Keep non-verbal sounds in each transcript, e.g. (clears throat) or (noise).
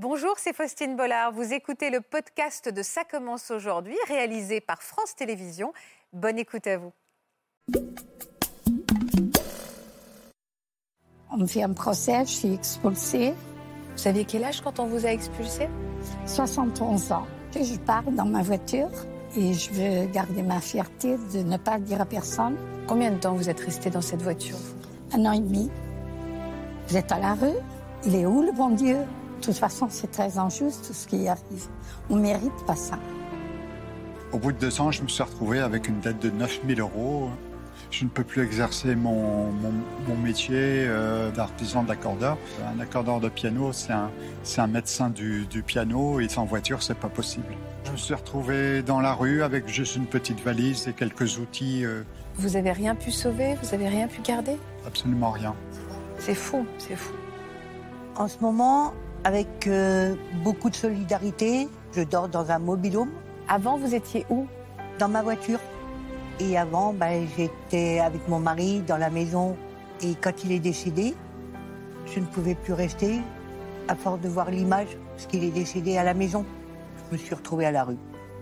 Bonjour, c'est Faustine Bollard. Vous écoutez le podcast de Ça commence aujourd'hui, réalisé par France Télévisions. Bonne écoute à vous. On me fait un procès, je suis expulsée. Vous saviez quel âge quand on vous a expulsé 71 ans. Je pars dans ma voiture et je veux garder ma fierté de ne pas le dire à personne. Combien de temps vous êtes resté dans cette voiture Un an et demi. Vous êtes à la rue? Il est où le bon Dieu? De toute façon, c'est très injuste tout ce qui arrive. On ne mérite pas ça. Au bout de deux ans, je me suis retrouvé avec une dette de 9000 euros. Je ne peux plus exercer mon, mon, métier euh, d'artisan d'accordeur. Un accordeur de piano, c'est un, un, médecin du, du, piano et sans voiture, c'est pas possible. Je me suis retrouvé dans la rue avec juste une petite valise et quelques outils. Euh. Vous avez rien pu sauver Vous avez rien pu garder? Absolument rien. C'est fou, c'est fou. En ce moment, avec euh, beaucoup de solidarité, je dors dans un mobilhome. Avant, vous étiez où? Dans ma voiture. Et avant, ben, j'étais avec mon mari dans la maison. Et quand il est décédé, je ne pouvais plus rester à force de voir l'image, parce qu'il est décédé à la maison. Je me suis retrouvée à la rue.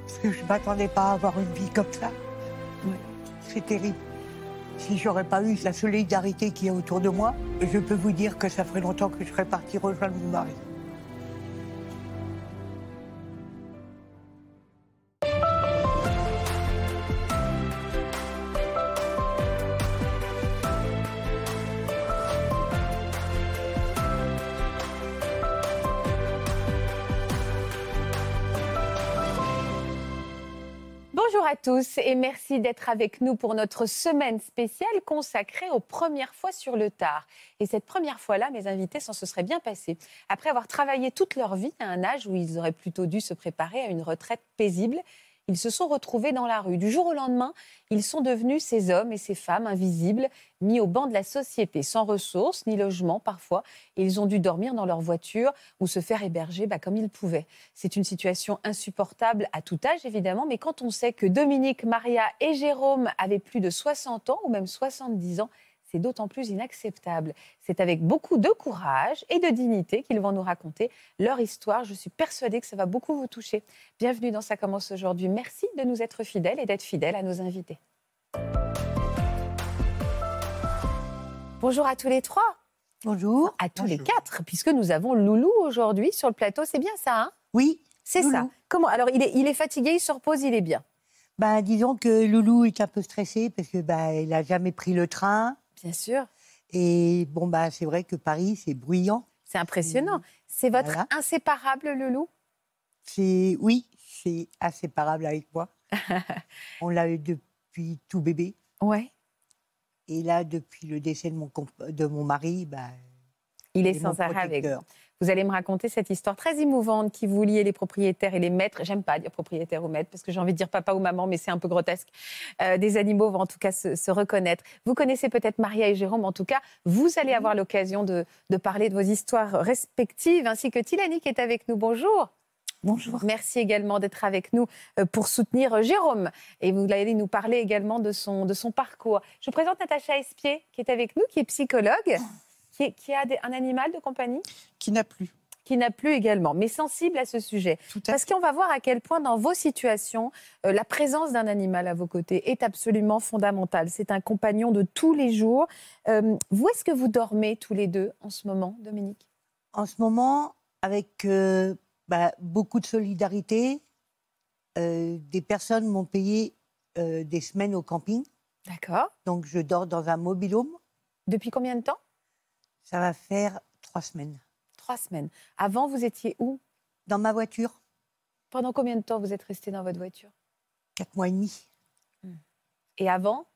Parce que je ne m'attendais pas à avoir une vie comme ça. C'est terrible. Si j'aurais pas eu la solidarité qui est autour de moi, je peux vous dire que ça ferait longtemps que je serais partie rejoindre mon mari. Bonjour à tous et merci d'être avec nous pour notre semaine spéciale consacrée aux premières fois sur le tard. Et cette première fois-là, mes invités s'en se seraient bien passés. Après avoir travaillé toute leur vie à un âge où ils auraient plutôt dû se préparer à une retraite paisible, ils se sont retrouvés dans la rue. Du jour au lendemain, ils sont devenus ces hommes et ces femmes invisibles, mis au banc de la société, sans ressources ni logement parfois. Ils ont dû dormir dans leur voiture ou se faire héberger bah, comme ils pouvaient. C'est une situation insupportable à tout âge, évidemment, mais quand on sait que Dominique, Maria et Jérôme avaient plus de 60 ans ou même 70 ans, c'est d'autant plus inacceptable. C'est avec beaucoup de courage et de dignité qu'ils vont nous raconter leur histoire. Je suis persuadée que ça va beaucoup vous toucher. Bienvenue dans Ça commence aujourd'hui. Merci de nous être fidèles et d'être fidèles à nos invités. Bonjour à tous les trois. Bonjour. À tous les quatre, puisque nous avons Loulou aujourd'hui sur le plateau. C'est bien ça, hein? Oui. C'est ça. Comment Alors, il est, il est fatigué, il se repose, il est bien? Ben, disons que Loulou est un peu stressé parce que ben, il n'a jamais pris le train. Bien sûr. Et bon, bah, c'est vrai que Paris, c'est bruyant. C'est impressionnant. C'est votre inséparable, le loup C'est Oui, c'est inséparable avec moi. (laughs) On l'a eu depuis tout bébé. Ouais. Et là, depuis le décès de mon, de mon mari, bah, il est sans arrêt avec vous. Vous allez me raconter cette histoire très émouvante qui vous liait les propriétaires et les maîtres. J'aime pas dire propriétaire ou maître parce que j'ai envie de dire papa ou maman, mais c'est un peu grotesque. Euh, des animaux vont en tout cas se, reconnaître. Vous connaissez peut-être Maria et Jérôme. En tout cas, vous allez avoir l'occasion de, parler de vos histoires respectives, ainsi que Tilani qui est avec nous. Bonjour. Bonjour. Merci également d'être avec nous euh, pour soutenir Jérôme. Et vous allez nous parler également de son, de son parcours. Je vous présente Natacha Espier qui est avec nous, qui est psychologue qui, a un animal de compagnie Qui n'a plus qui n'a plus également, mais sensible à ce sujet. Parce qu'on va voir à quel point dans vos situations, euh, la présence d'un animal à vos côtés est absolument fondamentale. C'est un compagnon de tous les jours. Euh, vous, est-ce que vous dormez tous les deux en ce moment, Dominique? En ce moment, avec euh, bah, beaucoup de solidarité, des personnes m'ont payé des semaines au camping. D'accord. Donc je dors dans un mobilhome. Depuis combien de temps? Ça va faire trois semaines. Trois semaines. Avant, vous étiez où? Dans ma voiture. Pendant combien de temps vous êtes resté dans votre voiture? Quatre mois et demi. Hmm. Et avant?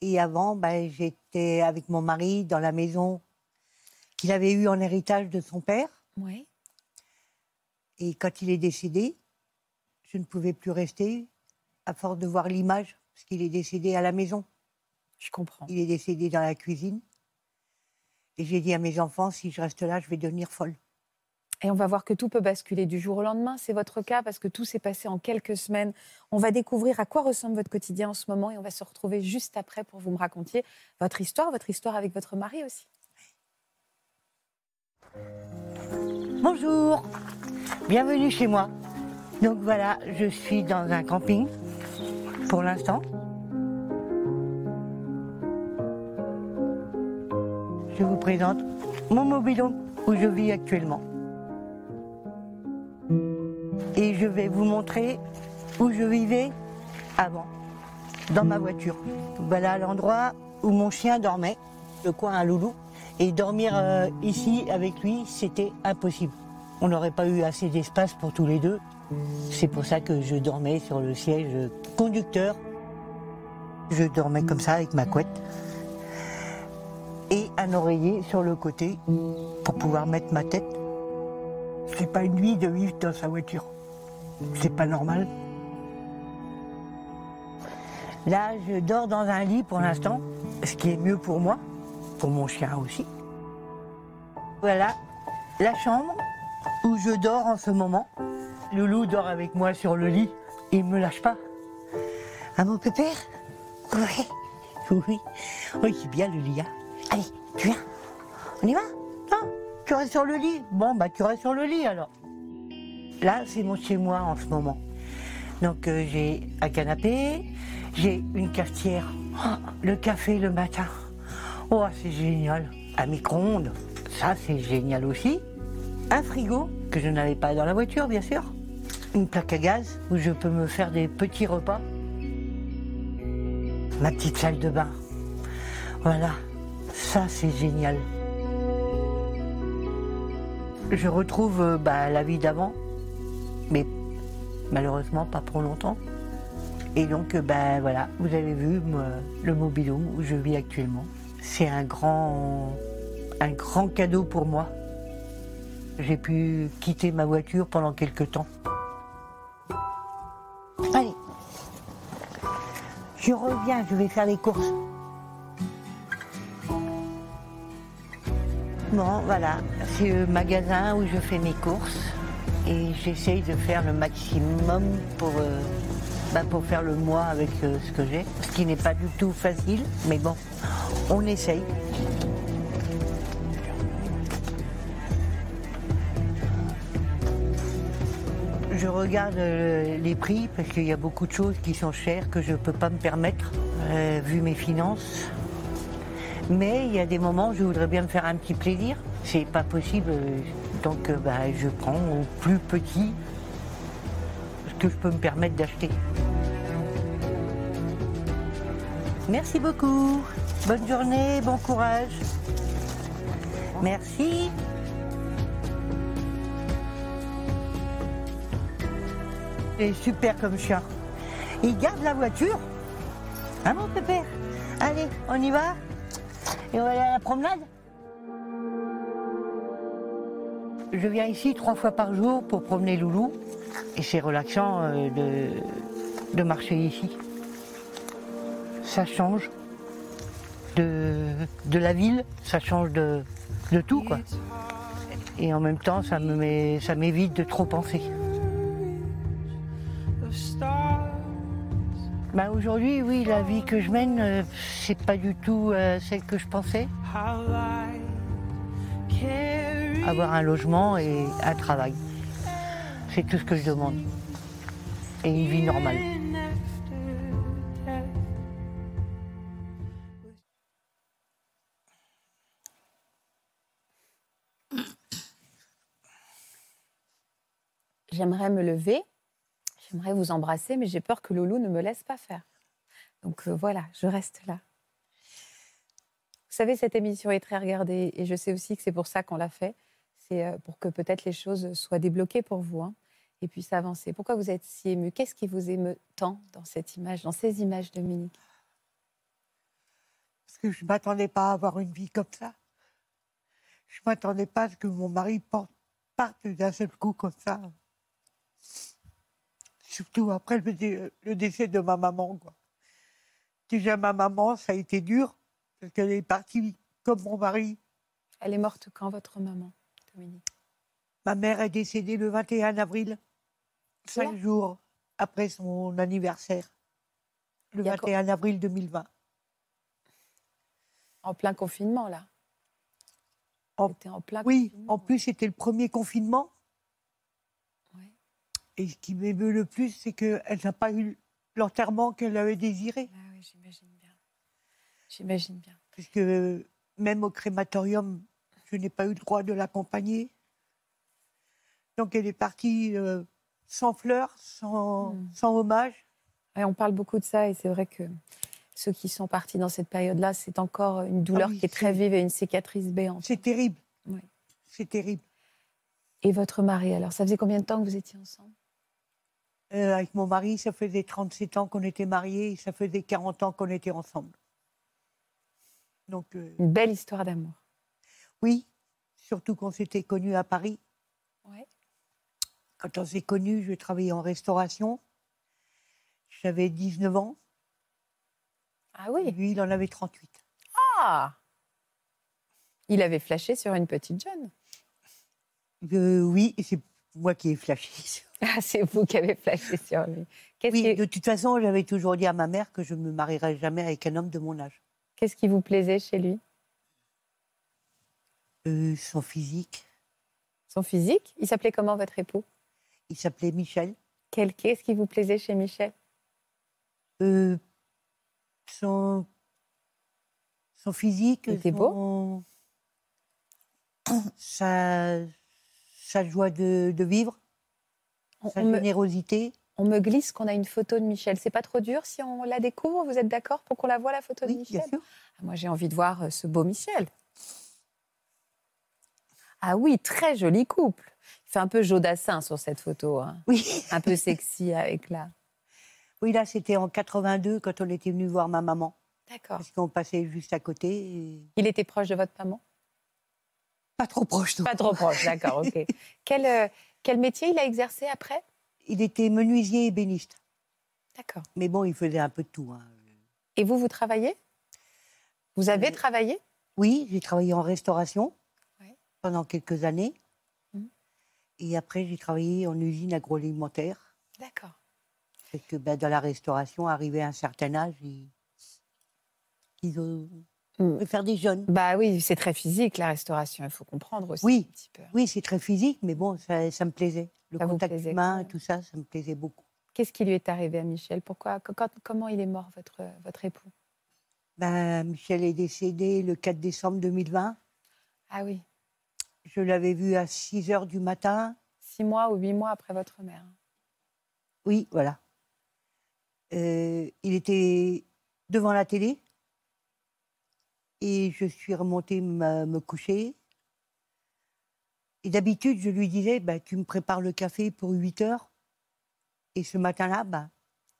Et avant, ben, j'étais avec mon mari dans la maison qu'il avait eue en héritage de son père. Oui. Et quand il est décédé, je ne pouvais plus rester à force de voir l'image, parce qu'il est décédé à la maison. Je comprends. Il est décédé dans la cuisine. Et j'ai dit à mes enfants, si je reste là, je vais devenir folle. Et on va voir que tout peut basculer du jour au lendemain. C'est votre cas parce que tout s'est passé en quelques semaines. On va découvrir à quoi ressemble votre quotidien en ce moment et on va se retrouver juste après pour vous me raconter votre histoire, votre histoire avec votre mari aussi. Bonjour, bienvenue chez moi. Donc voilà, je suis dans un camping pour l'instant. Je vous présente mon mobilhome où je vis actuellement. Et je vais vous montrer où je vivais avant, dans ma voiture. Voilà l'endroit où mon chien dormait, le coin à Loulou. Et dormir euh, ici avec lui, c'était impossible. On n'aurait pas eu assez d'espace pour tous les deux. C'est pour ça que je dormais sur le siège conducteur. Je dormais comme ça avec ma couette et un oreiller sur le côté pour pouvoir mettre ma tête. C'est pas une nuit de vivre dans sa voiture. C'est pas normal. Là, je dors dans un lit pour l'instant, ce qui est mieux pour moi, pour mon chien aussi. Voilà la chambre où je dors en ce moment. Loulou dort avec moi sur le lit. Il me lâche pas. Ah mon pépère? Oui. Oui. Oui, c'est bien le lit. Hein. Allez, tu viens On y va Non Tu restes sur le lit Bon, bah tu restes sur le lit alors. Là, c'est mon chez-moi en ce moment. Donc euh, j'ai un canapé, j'ai une cafetière, Oh, le café le matin. Oh, c'est génial. Un micro-ondes, ça c'est génial aussi. Un frigo, que je n'avais pas dans la voiture bien sûr. Une plaque à gaz où je peux me faire des petits repas. Ma petite salle de bain. Voilà, ça c'est génial. Je retrouve euh, bah, la vie d'avant, mais malheureusement pas pour longtemps. Et donc, euh, ben voilà, vous avez vu moi, le mobilhome où je vis actuellement. C'est un grand, un grand cadeau pour moi. J'ai pu quitter ma voiture pendant quelques temps. Allez, je reviens, je vais faire les courses. Bon, voilà, c'est le magasin où je fais mes courses et j'essaye de faire le maximum pour, euh, bah, faire le mois avec euh, ce que j'ai. Ce qui n'est pas du tout facile, mais bon, on essaye. Je regarde euh, les prix parce qu'il y a beaucoup de choses qui sont chères que je ne peux pas me permettre vu mes finances. Mais il y a des moments où je voudrais bien me faire un petit plaisir. C'est pas possible, euh, donc euh, bah, je prends au plus petit ce que je peux me permettre d'acheter. Merci beaucoup. Bonne journée, bon courage. Merci. Il est super comme chien. Il garde la voiture. Hein mon pépère? Allez, on y va? Et on va aller à la promenade Je viens ici trois fois par jour pour promener Loulou. Et c'est relaxant euh, de, de marcher ici. Ça change de, de la ville, ça change de, de tout quoi. Et en même temps, ça m'évite de trop penser. Bah aujourd'hui, oui, la vie que je mène, euh, c'est pas du tout euh, celle que je pensais. Avoir un logement et un travail, c'est tout ce que je demande. Et une vie normale. J'aimerais me lever, j'aimerais vous embrasser, mais j'ai peur que Loulou ne me laisse pas faire. Donc euh, voilà, je reste là. Vous savez, cette émission est très regardée et je sais aussi que c'est pour ça qu'on l'a fait. C'est euh, pour que peut-être les choses soient débloquées pour vous hein, et puissent avancer. Pourquoi vous êtes si ému? Qu'est-ce qui vous émeut tant dans cette image, dans ces images, Dominique? Parce que je ne m'attendais pas à avoir une vie comme ça. Je ne m'attendais pas à ce que mon mari parte d'un seul coup comme ça. Surtout après le, dé- le décès de ma maman. Quoi. Déjà, ma maman, ça a été dur, parce qu'elle est partie comme mon mari. Elle est morte quand, votre maman, Dominique? Ma mère est décédée le 21 avril, cinq Là jours après son anniversaire, le Il y a co- 21 avril 2020. En plein confinement, là? En- en plein Oui, confinement. en plus, c'était le premier confinement. Et ce qui m'émeut le plus, c'est qu'elle n'a pas eu l'enterrement qu'elle avait désiré. Ah oui, j'imagine bien. J'imagine bien. Puisque même au crématorium, je n'ai pas eu le droit de l'accompagner. Donc elle est partie euh, sans fleurs, sans, Hmm. sans hommage. Ouais, on parle beaucoup de ça et c'est vrai que ceux qui sont partis dans cette période-là, c'est encore une douleur Ah oui, qui est très c'est- vive et une cicatrice béante. C'est terrible. Oui. C'est terrible. Et votre mari, alors, ça faisait combien de temps que vous étiez ensemble? Euh, avec mon mari, ça faisait 37 ans qu'on était mariés et ça faisait 40 ans qu'on était ensemble. Donc euh, Une belle histoire d'amour. oui, surtout qu'on s'était connus à Paris. Ouais. Quand on s'est connus, je travaillais en restauration. J'avais 19 ans. Ah oui Lui, il en avait 38. Ah Il avait flashé sur une petite jeune. Euh, oui, c'est moi qui ai flashé. (laughs) (laughs) Ah, c'est vous qui avez flashé sur lui. Oui, de toute façon, j'avais toujours dit à ma mère que je ne me marierais jamais avec un homme de mon âge. qu'est-ce qui vous plaisait chez lui? Euh, son physique, Son physique? Il s'appelait comment votre époux? Il s'appelait Michel. Quel Qu'est-ce qui vous plaisait chez Michel? Euh, son, son physique, Il était son- (clears throat) sa, sa joie de, de vivre, on, sa on me, générosité. on me glisse qu'on a une photo de Michel. C'est pas trop dur si on la découvre? Vous êtes d'accord pour qu'on la voit, la photo de Michel? bien sûr. Ah, Moi, j'ai envie de voir euh, ce beau Michel. Ah oui, très joli couple. Il fait un peu Jodassin sur cette photo. hein. Oui. Un peu (laughs) sexy avec là. oui, là, c'était en 82 quand on était venu voir ma maman. D'accord. Parce qu'on passait juste à côté. et Il était proche de votre maman? Pas trop proche, non. Pas trop proche, d'accord, ok. (laughs) Quel, euh, quel métier il a exercé après? Il était menuisier et béniste. D'accord. Mais bon, il faisait un peu de tout. hein. Et vous, vous travaillez? Vous avez Euh, travaillé? Oui, j'ai travaillé en restauration Ouais. pendant quelques années. Mhm. Et après, j'ai travaillé en usine agroalimentaire. D'accord. Parce que ben, dans la restauration, arrivé à un certain âge, ils, ils ont Mm. préfèrent des jeunes. Bah oui, c'est très physique la restauration, il faut comprendre aussi Oui. un petit peu. Oui, c'est très physique, mais bon, ça, ça me plaisait. Le Ça contact plaisait humain, tout ça, ça me plaisait beaucoup. Qu'est-ce qui lui est arrivé à Michel? Pourquoi quand- Comment il est mort, votre, votre époux? Ben, Michel est décédé le 4 décembre 2020. Ah oui, Je l'avais vu à 6 heures du matin. six mois ou huit mois après votre mère. Oui, voilà. Euh, il était devant la télé et je suis remontée me, me coucher. Et d'habitude, je lui disais, bah, tu me prépares le café pour 8 heures. Et ce matin-là, bah,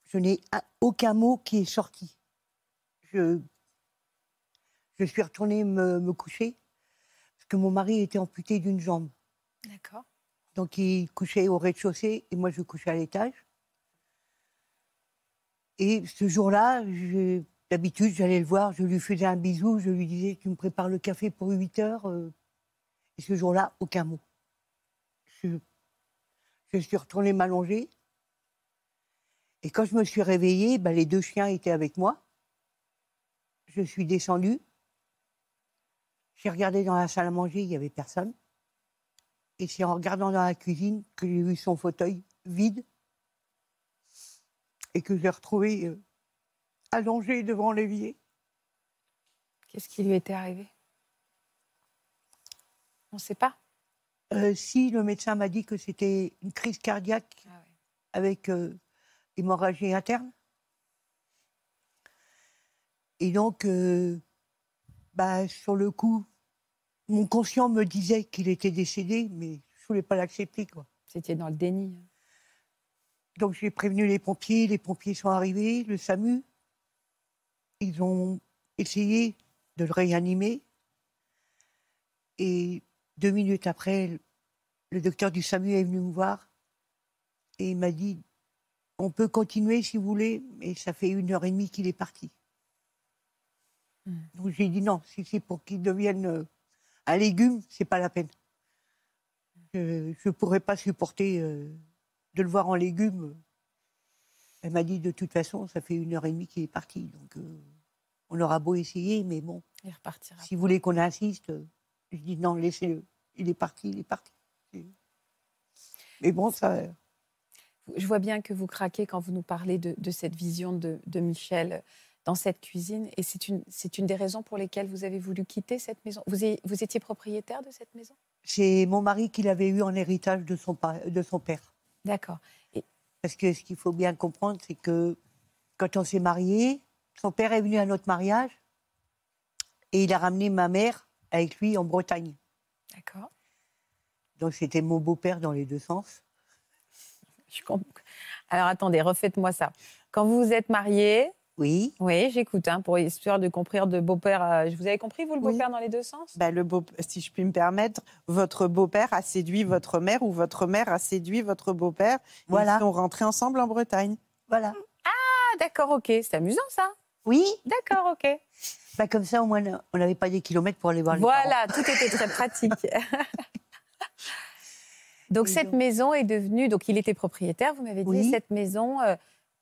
je n'ai un- aucun mot qui est sorti. Je, je suis retournée me, me coucher parce que mon mari était amputé d'une jambe. D'accord. Donc il couchait au rez-de-chaussée et moi je couchais à l'étage. Et ce jour-là, je- d'habitude j'allais le voir, je lui faisais un bisou, je lui disais tu me prépares le café pour 8 heures. euh. Et ce jour-là, aucun mot. Je, suis retournée m'allonger. Et quand je me suis réveillée, ben, les deux chiens étaient avec moi. Je suis descendue. J'ai regardé dans la salle à manger, il n'y avait personne. Et c'est en regardant dans la cuisine que j'ai vu son fauteuil vide et que j'ai retrouvé euh, allongé devant l'évier. Qu'est-ce qui lui était arrivé? On ne sait pas. Euh, si le médecin m'a dit que c'était une crise cardiaque Ah ouais. avec euh, hémorragie interne. Et donc, euh, bah, sur le coup, mon conscient me disait qu'il était décédé, mais je ne voulais pas l'accepter. quoi. C'était dans le déni. Donc j'ai prévenu les pompiers, les pompiers sont arrivés, le SAMU. Ils ont essayé de le réanimer. Et deux minutes après, le docteur du SAMU est venu me voir et il m'a dit On peut continuer si vous voulez, mais ça fait une heure et demie qu'il est parti. Hmm. Donc j'ai dit non, si c'est pour qu'il devienne euh, un légume, c'est pas la peine. Je ne pourrais pas supporter euh, de le voir en légumes. Elle m'a dit de toute façon, ça fait une heure et demie qu'il est parti. Donc euh, on aura beau essayer, mais bon, Il repartira. si vous voulez qu'on insiste, Je dis non, laissez-le. Il est parti, il est parti. Mais bon, ça. Je vois bien que vous craquez quand vous nous parlez de, de cette vision de, de, Michel dans cette cuisine. Et c'est une, une des raisons pour lesquelles vous avez voulu quitter cette maison. Vous, vous étiez propriétaire de cette maison? C'est mon mari qui l'avait eu en héritage de son, de son père. D'accord. Parce que ce qu'il faut bien comprendre, c'est que quand on s'est mariés, son père est venu à notre mariage et il a ramené ma mère avec lui en Bretagne. D'accord. Donc c'était mon beau-père dans les deux sens. Je Alors attendez, refaites-moi ça. Quand vous vous êtes mariés. Oui. Oui, j'écoute, hein, pour histoire de comprendre de beau-père. Euh, vous avez compris, vous, le beau-père dans les deux sens? Bah, le beau, Si je puis me permettre, votre beau-père a séduit votre mère ou votre mère a séduit votre beau-père. Voilà. Ils sont rentrés ensemble en Bretagne. Voilà. Ah, d'accord, ok. C'est amusant, ça. Oui. D'accord, ok. (laughs) Bah, comme ça, au moins, on n'avait pas des kilomètres pour aller voir les Voilà, tout était très pratique. (laughs) donc, cette maison est devenue. Donc, il était propriétaire, vous m'avez dit. Cette maison, euh,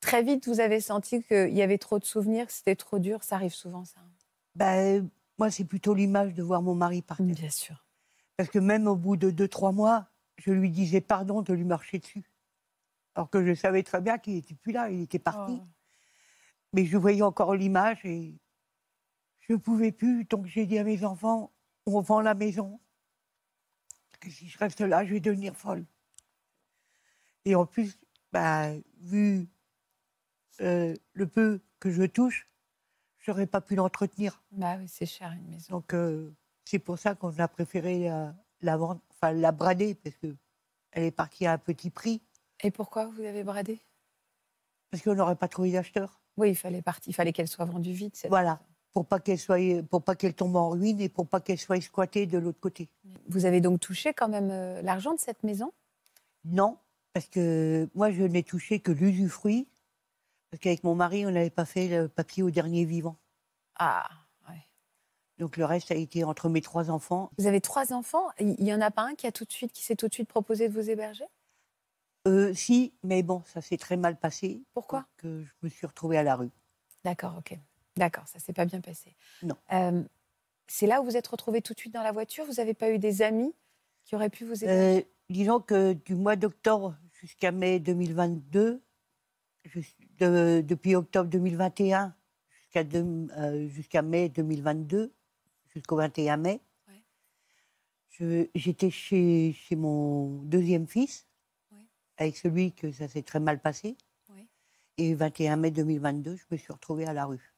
très vite, vous avez senti qu'il y avait trop de souvenirs, que c'était trop dur. Ça arrive souvent, ça? Bah, moi, c'est plutôt l'image de voir mon mari partir. Bien sûr. Parce que même au bout de deux, trois mois, je lui disais pardon de lui marcher dessus. Alors que je savais très bien qu'il n'était plus là, il était parti. Oh. Mais je voyais encore l'image et je ne pouvais plus. Donc j'ai dit à mes enfants, on vend la maison. Que si je reste là, je vais devenir folle. Et en plus, bah, vu euh, le peu que je touche, je n'aurais pas pu l'entretenir. Bah oui, c'est cher une maison. Donc euh, c'est pour ça qu'on a préféré la, vendre, enfin la brader, parce qu'elle est partie à un petit prix. Et pourquoi vous avez bradé? Parce qu'on n'aurait pas trouvé d'acheteur. Oui, il fallait, partir, il fallait qu'elle soit vendue vite. voilà, pour pas qu'elle soit, pour pas qu'elle tombe en ruine et pour pas qu'elle soit exploitée de l'autre côté. Vous avez donc touché quand même euh, l'argent de cette maison? Non, parce que moi je n'ai touché que l'usufruit, parce qu'avec mon mari on n'avait pas fait le papier au dernier vivant. Ah. Donc le reste a été entre mes trois enfants. Vous avez trois enfants Il y en a pas un qui a tout de suite, qui s'est tout de suite proposé de vous héberger? Euh, si, mais bon, ça s'est très mal passé. Pourquoi? Que je me suis retrouvée à la rue. D'accord, ok. D'accord, ça s'est pas bien passé. Non. Euh, c'est là où vous êtes retrouvée tout de suite dans la voiture? Vous n'avez pas eu des amis qui auraient pu vous aider euh, Disons que du mois d'octobre jusqu'à mai 2022, depuis octobre 2021 jusqu'à mai 2022, jusqu'au 21 mai, j'étais chez, chez mon deuxième fils avec celui que ça s'est très mal passé. Et 21 mai 2022, je me suis retrouvée à la rue.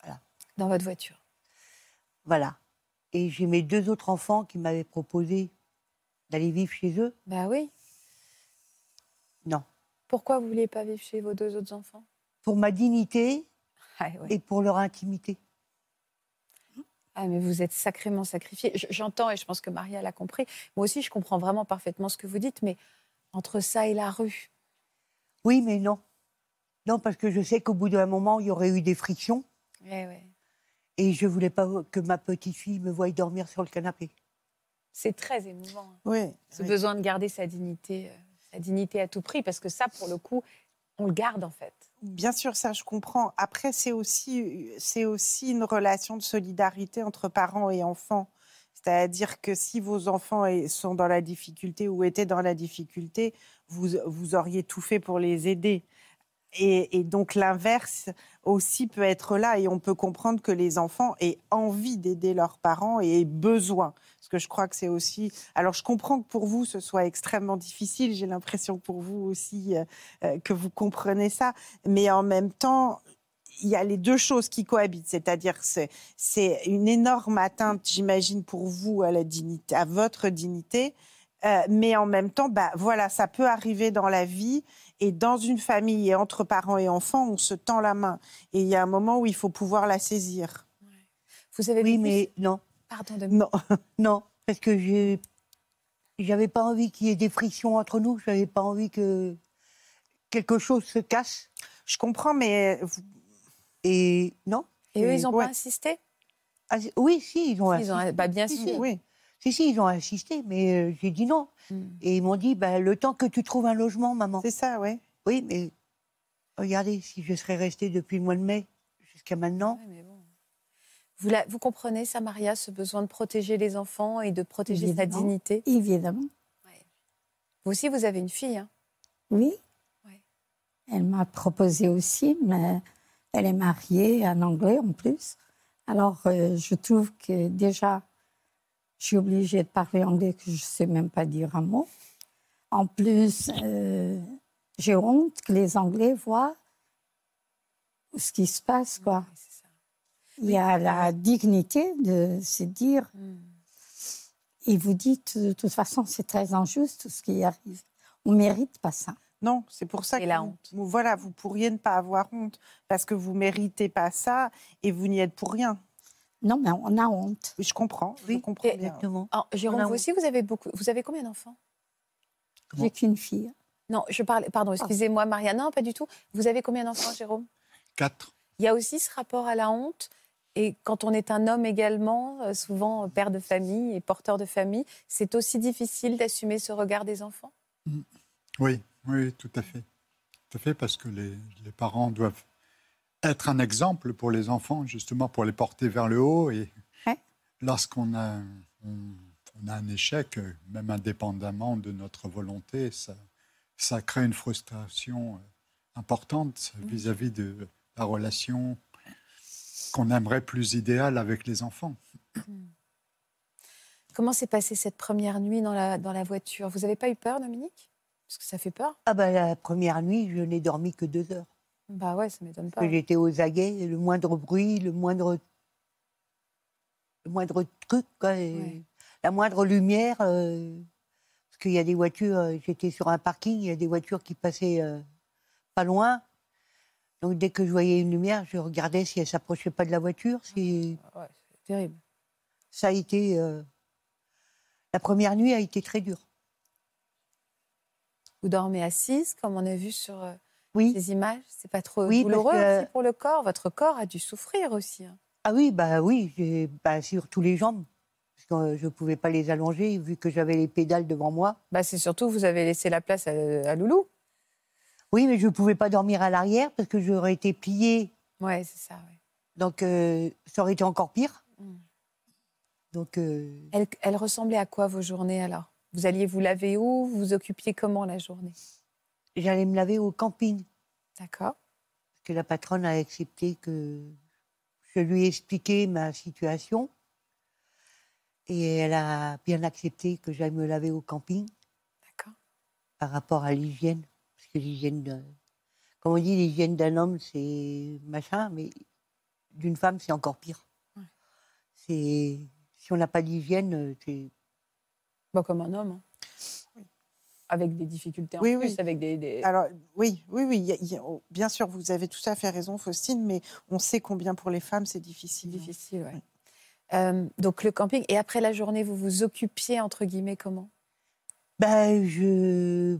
Voilà. Dans votre voiture Voilà. Et j'ai mes deux autres enfants qui m'avaient proposé d'aller vivre chez eux. Bah oui. Non. Pourquoi vous ne vouliez pas vivre chez vos deux autres enfants? Pour ma dignité ah, et pour leur intimité. Ah, mais vous êtes sacrément sacrifié. J'entends et je pense que Maria l'a compris. Moi aussi, je comprends vraiment parfaitement ce que vous dites, mais entre ça et la rue. Oui, mais non. Non, parce que je sais qu'au bout d'un moment, il y aurait eu des frictions. Eh et je ne voulais pas que ma petite fille me voie dormir sur le canapé. C'est très émouvant. Hein. Oui. Ce besoin de garder sa dignité, sa dignité à tout prix, parce que ça, pour le coup, on le garde en fait. Bien sûr, ça je comprends. Après, c'est aussi, c'est aussi une relation de solidarité entre parents et enfants. C'est-à-dire que si vos enfants sont dans la difficulté ou étaient dans la difficulté, vous, vous auriez tout fait pour les aider. Et, donc l'inverse aussi peut être là et on peut comprendre que les enfants aient envie d'aider leurs parents et aient besoin. Parce que je crois que c'est aussi... Alors je comprends que pour vous ce soit extrêmement difficile, j'ai l'impression que pour vous aussi euh, euh, que vous comprenez ça, mais en même temps il y a les deux choses qui cohabitent, c'est-à-dire c'est c'est une énorme atteinte, j'imagine, pour vous à la dignité, à votre dignité, euh, mais en même temps, bah voilà, ça peut arriver dans la vie et dans une famille et entre parents et enfants, on se tend la main. Et il y a un moment où il faut pouvoir la saisir. Vous avez oui, mais non. Pardon de Non, (laughs) non, parce que je j'avais pas envie qu'il y ait des frictions entre nous. J'avais pas envie que quelque chose se casse. Je comprends, mais et non. Et eux, ils n'ont pas insisté? Ah, Oui, si, ils ont insisté. Bah, bien sûr. Oui. Si, si, ils ont insisté, mais euh, j'ai dit non. Hmm. Et ils m'ont dit, bah, le temps que tu trouves un logement, maman. C'est ça, oui. Oui, mais regardez, si je serais restée depuis le mois de mai jusqu'à maintenant. Vous, la- vous comprenez ça, Maria, ce besoin de protéger les enfants et de protéger sa dignité? Évidemment. Vous aussi, vous avez une fille. hein? Oui. Ouais. Elle m'a proposé aussi, mais elle est mariée, un Anglais en plus. Alors, euh, je trouve que déjà, je suis obligée de parler anglais que je ne sais même pas dire un mot. En plus, euh, j'ai honte que les Anglais voient ce qui se passe, quoi. Il y a la dignité de se dire, Mm. et vous dites, de toute façon, c'est très injuste tout ce qui arrive. On ne mérite pas ça. Non, c'est pour ça Et que la vous- honte. vous- voilà, vous pourriez ne pas avoir honte parce que vous méritez pas ça et vous n'y êtes pour rien. Non, mais on a honte. Oui, je comprends, je Oui, comprends bien. Exactement. Oh, Jérôme, vous honte. aussi, vous avez beaucoup. Vous avez combien d'enfants? J'ai qu'une fille. Non, je parle. Pardon, excusez-moi, Maria. Non, pas du tout. Vous avez combien d'enfants, Jérôme? Quatre. Il y a aussi ce rapport à la honte. Et quand on est un homme également, euh, souvent euh, père de famille et porteur de famille, c'est aussi difficile d'assumer ce regard des enfants? Oui, oui, tout à fait. Tout à fait, parce que les, les parents doivent être un exemple pour les enfants, justement pour les porter vers le haut. Et Ouais. lorsqu'on a, on, on a un échec, même indépendamment de notre volonté, ça, ça crée une frustration euh, importante vis-à-vis de la relation qu'on aimerait plus idéale avec les enfants. Comment s'est passée cette première nuit dans la, dans la voiture? Vous n'avez pas eu peur, Dominique? Parce que ça fait peur. Ah bah, la première nuit, je n'ai dormi que deux heures. Bah ouais, ça m'étonne pas. J'étais aux aguets, et le moindre bruit, le moindre, le moindre truc, quoi, et Ouais. la moindre lumière. euh, parce qu'il y a des voitures, euh, j'étais sur un parking, il y a des voitures qui passaient euh, pas loin. Donc dès que je voyais une lumière, je regardais si elle s'approchait pas de la voiture. Si Ouais, c'est terrible. ça a été, euh, la première nuit a été très dure. Vous dormez assise, comme on a vu sur euh, Oui. ces images. C'est pas trop Oui, douloureux que- aussi pour le corps. Votre corps a dû souffrir aussi. hein. Ah oui, bah oui, bah, sur tous les jambes. Parce que euh, je ne pouvais pas les allonger vu que j'avais les pédales devant moi. Bah, c'est surtout vous avez laissé la place à, à Loulou. Oui, mais je ne pouvais pas dormir à l'arrière parce que j'aurais été pliée. Ouais, c'est ça. ouais. Donc euh, ça aurait été encore pire. Mm. Donc euh, Elle, elle ressemblait à quoi vos journées alors? Vous alliez vous laver où? Vous vous occupiez comment la journée? J'allais me laver au camping. D'accord. Parce que la patronne a accepté que je lui ai expliqué ma situation. Et elle a bien accepté que j'aille me laver au camping D'accord. par rapport à l'hygiène. Que l'hygiène, de- comme on dit, l'hygiène d'un homme, c'est machin, mais d'une femme, c'est encore pire. Ouais. C'est si on n'a pas d'hygiène, euh, c'est Bah, comme un homme. hein. Avec des difficultés en Oui, plus, oui. avec des. des- Alors, oui, oui, oui. il y a- il y a- oh, bien sûr, vous avez tout à fait raison, Faustine, mais on sait combien pour les femmes c'est difficile. hein. difficile, ouais. Euh, donc le camping. Et après la journée, vous vous occupiez, entre guillemets, comment? Ben, je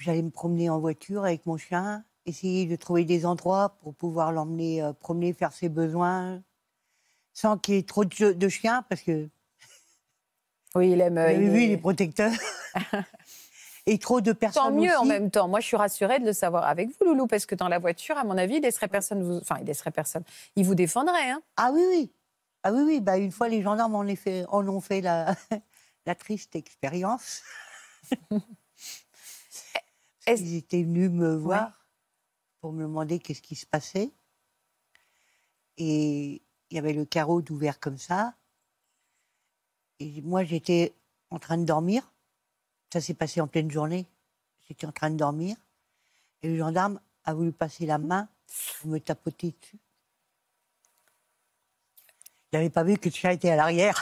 j'allais me promener en voiture avec mon chien, essayer de trouver des endroits pour pouvoir l'emmener euh, promener, faire ses besoins, sans qu'il y ait trop de, de chiens, parce que (laughs) Oui, il aime. euh, il vu est- les protecteurs. (laughs) Et trop de personnes Tant mieux en même temps. Moi, je suis rassurée de le savoir avec vous, Loulou, parce que dans la voiture, à mon avis, il laisserait personne vous. Enfin, il laisserait personne. Il vous défendrait, hein Ah oui, oui. Ah oui, oui. Bah, une fois, les gendarmes en, ont fait la, (laughs) la triste expérience. Est-ce- Ils étaient venus me voir pour me demander qu'est-ce qui se passait. Et il y avait le carreau d'ouvert comme ça. Et moi, j'étais en train de dormir. Ça s'est passé en pleine journée. J'étais en train de dormir. Et le gendarme a voulu passer la main pour me tapoter dessus. Il n'avait pas vu que le chat était à l'arrière.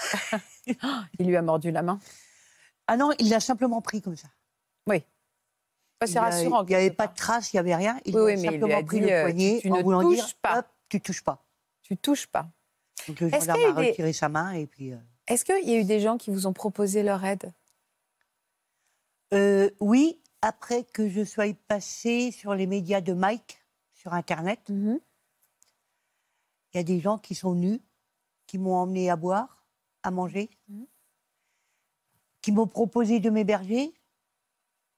(laughs) Il lui a mordu la main. Ah non, il l'a simplement pris comme ça. Il c'est a- rassurant. Il n'y avait pas de traces, il n'y avait rien. Il Oui, a oui, il lui simplement a pris dit, le euh, poignet tu en ne voulant touches dire pas. Hop, tu touches pas. Tu touches pas. Donc le Est-ce gendarme qu'il y a a eu des- retiré sa main et puis. euh, Est-ce qu'il y a eu des gens qui vous ont proposé leur aide? Euh, oui, après que je sois passée sur les médias de Mike, sur Internet, Mhm. il y a des gens qui sont venus, qui m'ont emmené à boire, à manger, Mhm. qui m'ont proposé de m'héberger.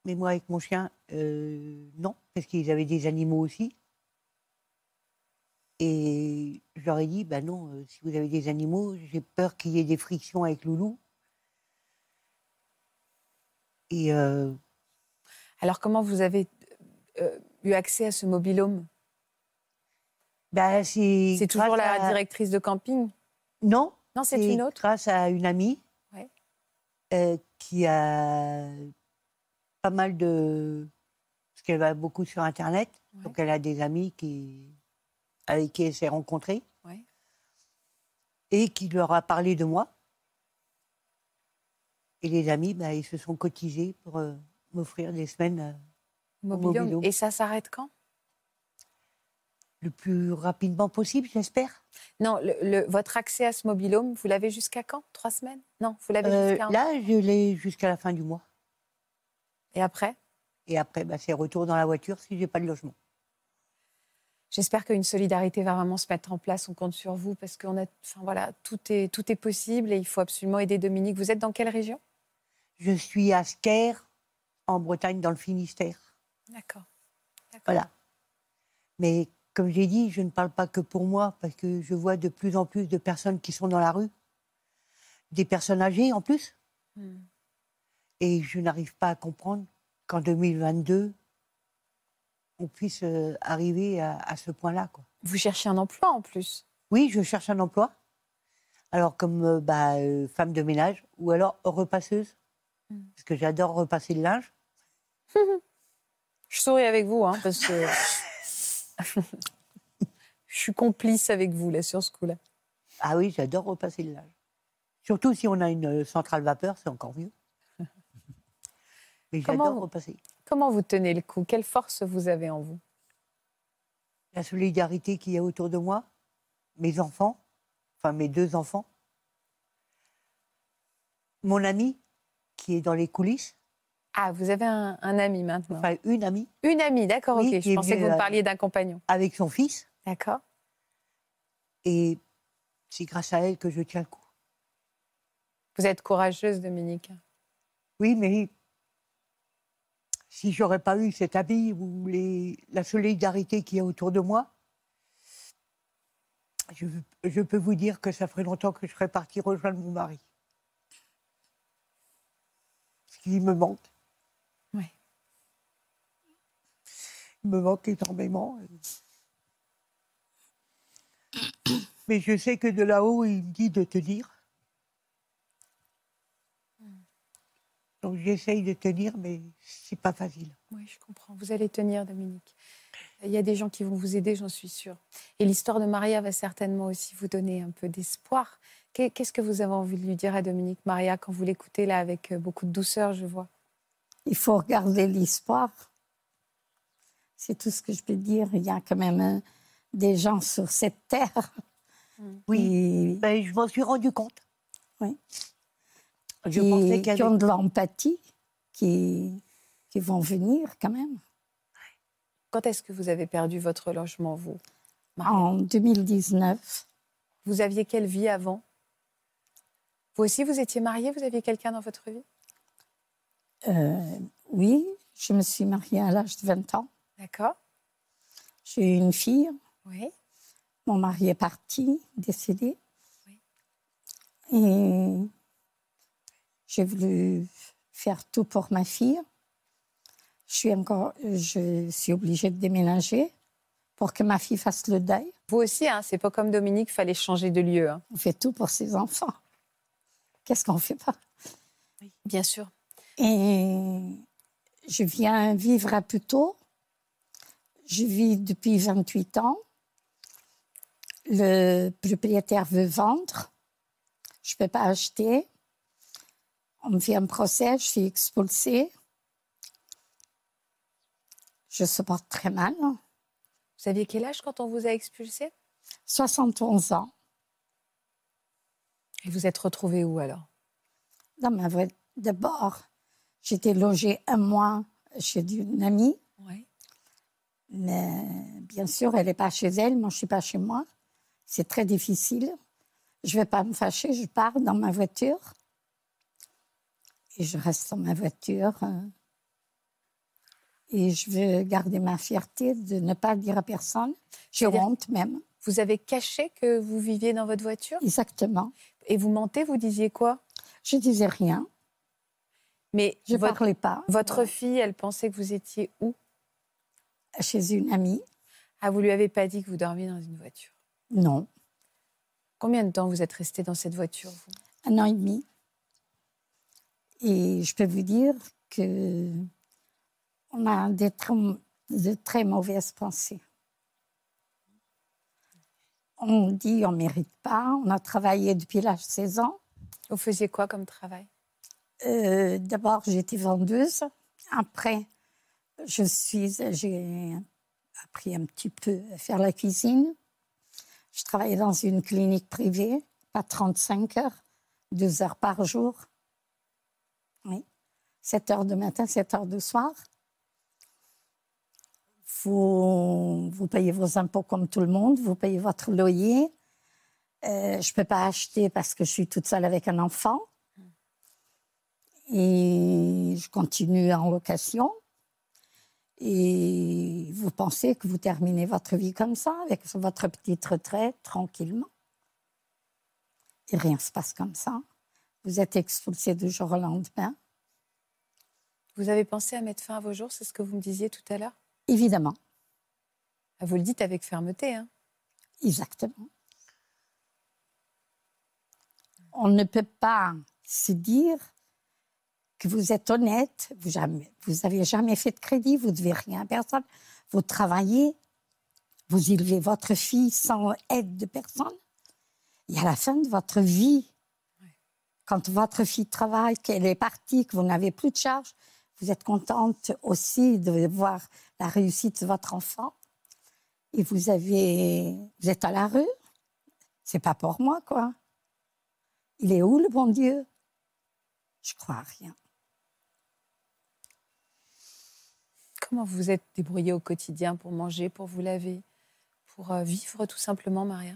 Mais moi, avec mon chien, euh, non, parce qu'ils avaient des animaux aussi. Et je leur ai dit, ben non, euh, si vous avez des animaux, j'ai peur qu'il y ait des frictions avec Loulou. Et euh, Alors, comment vous avez euh, eu accès à ce mobilhome? Ben, c'est C'est toujours la à- directrice de camping? Non, Non, c'est une autre? grâce à une amie Ouais. euh, qui a pas mal de... Parce qu'elle va beaucoup sur Internet. Ouais. Donc elle a des amis qui... avec qui elle s'est rencontrée. Ouais. Et qui leur a parlé de moi. Et les amis, bah, ils se sont cotisés pour euh, m'offrir des semaines euh, mobilhome. Et ça s'arrête quand? Le plus rapidement possible, j'espère. Non, le- le- votre accès à ce mobilhome, vous l'avez jusqu'à quand? Trois semaines? Non, vous l'avez Euh, jusqu'à là, je l'ai jusqu'à la fin du mois. Et après? Et après, bah, c'est retour dans la voiture si j'ai pas de logement. J'espère qu'une solidarité va vraiment se mettre en place. On compte sur vous parce qu'on a, enfin voilà, tout est tout est possible et il faut absolument aider Dominique. Vous êtes dans quelle région? Je suis à Sker, en Bretagne, dans le Finistère. D'accord. D'accord. Voilà. Mais comme j'ai dit, je ne parle pas que pour moi, parce que je vois de plus en plus de personnes qui sont dans la rue, des personnes âgées en plus, Hmm. Et je n'arrive pas à comprendre qu'en 2022, on puisse euh, arriver à, à ce point-là. quoi. Vous cherchez un emploi en plus? Oui, je cherche un emploi, alors comme euh, bah, euh, femme de ménage, ou alors repasseuse, Mm. parce que j'adore repasser le linge. (laughs) Je souris avec vous, hein, parce que (laughs) je suis complice avec vous là sur ce coup-là. Ah oui, j'adore repasser le linge. Surtout si on a une centrale vapeur, c'est encore mieux. Mais Comment vous- repasser. Comment vous tenez le coup? Quelle force vous avez en vous? La solidarité qu'il y a autour de moi, mes enfants, enfin mes deux enfants, mon ami qui est dans les coulisses, Ah, vous avez un, un ami maintenant. enfin une amie, Une amie, d'accord, Oui, ok. Je pensais que vous me euh, parliez d'un compagnon. avec son fils, D'accord. et c'est grâce à elle que je tiens le coup. Vous êtes courageuse, Dominique. Oui, mais si j'aurais pas eu cet ami ou les, la solidarité qu'il y a autour de moi, je, je peux vous dire que ça ferait longtemps que je serais partie rejoindre mon mari. Ce qui me manque. Oui. Il me manque énormément. Mais je sais que de là-haut, il me dit de tenir. Donc j'essaye de tenir, mais c'est pas facile. Oui, je comprends. Vous allez tenir, Dominique. Il y a des gens qui vont vous aider, j'en suis sûre. Et l'histoire de Maria va certainement aussi vous donner un peu d'espoir. Qu'est- Qu'est-ce que vous avez envie de lui dire à Dominique Maria quand vous l'écoutez là avec euh, beaucoup de douceur, je vois? Il faut regarder l'histoire. C'est tout ce que je peux dire. Il y a quand même euh, des gens sur cette terre Oui, ben, je m'en suis rendu compte. Oui. Je qui- qui ont de l'empathie, qui, qui vont venir quand même. Quand est-ce que vous avez perdu votre logement, vous En 2019, Vous aviez quelle vie avant? Vous aussi, vous étiez mariée Vous aviez quelqu'un dans votre vie? Euh, oui, je me suis mariée à l'âge de 20 ans. D'accord. J'ai eu une fille. Oui. Mon mari est parti, décédé. Oui. Et j'ai voulu faire tout pour ma fille. Je suis, encore, je suis obligée de déménager pour que ma fille fasse le deuil. Vous aussi, hein, c'est pas comme Dominique, fallait changer de lieu. hein. On fait tout pour ses enfants. Qu'est-ce qu'on fait pas? Bien sûr. Et je viens vivre à Puteaux. Je vis depuis 28 ans. Le propriétaire veut vendre. Je ne peux pas acheter. On me fait un procès, je suis expulsée. Je supporte très mal. Vous aviez quel âge quand on vous a expulsé 71 ans. Et vous êtes retrouvée où alors? Dans ma voie D'abord, j'étais logée un mois chez une amie. Oui. Mais bien sûr, elle n'est pas chez elle, moi je ne suis pas chez moi. C'est très difficile. Je ne vais pas me fâcher, je pars dans ma voiture. Et je reste dans ma voiture. euh, Et je veux garder ma fierté de ne pas le dire à personne. J'ai honte même. Vous avez caché que vous viviez dans votre voiture? Exactement. Et vous mentez, vous disiez quoi? Je disais rien. Mais Je votre, parlais pas. votre fille, elle pensait que vous étiez où? Chez une amie. Ah, vous lui avez pas dit que vous dormiez dans une voiture? Non. Combien de temps vous êtes resté dans cette voiture, vous? Un an et demi. Et je peux vous dire que on a très, de très mauvaises pensées. On dit on ne mérite pas. On a travaillé depuis l'âge de 16 ans. Vous faisiez quoi comme travail? Euh, D'abord, j'étais vendeuse. Après, je suis, j'ai appris un petit peu à faire la cuisine. Je travaillais dans une clinique privée, pas 35 heures, 2 heures par jour. Oui. 7 heures de matin, 7 heures de soir. Vous, vous payez vos impôts comme tout le monde, vous payez votre loyer. Euh, je ne peux pas acheter parce que je suis toute seule avec un enfant. Et je continue en location. Et vous pensez que vous terminez votre vie comme ça, avec votre petite retraite, tranquillement. Et rien ne se passe comme ça. Vous êtes expulsé du jour au lendemain. Vous avez pensé à mettre fin à vos jours, c'est ce que vous me disiez tout à l'heure? Évidemment, Ah, Vous le dites avec fermeté. Hein exactement. On ne peut pas se dire que vous êtes honnête, vous jamais, vous avez jamais fait de crédit, vous devez rien à personne, vous travaillez, vous élevez votre fille sans aide de personne. Et à la fin de votre vie, quand votre fille travaille, qu'elle est partie, que vous n'avez plus de charge, vous êtes contente aussi de voir la réussite de votre enfant. Et vous avez, vous êtes à la rue. C'est pas pour moi, quoi. Il est où le bon Dieu? Je crois à rien. Comment vous vous êtes débrouillé au quotidien pour manger, pour vous laver, pour euh, vivre tout simplement, Maria?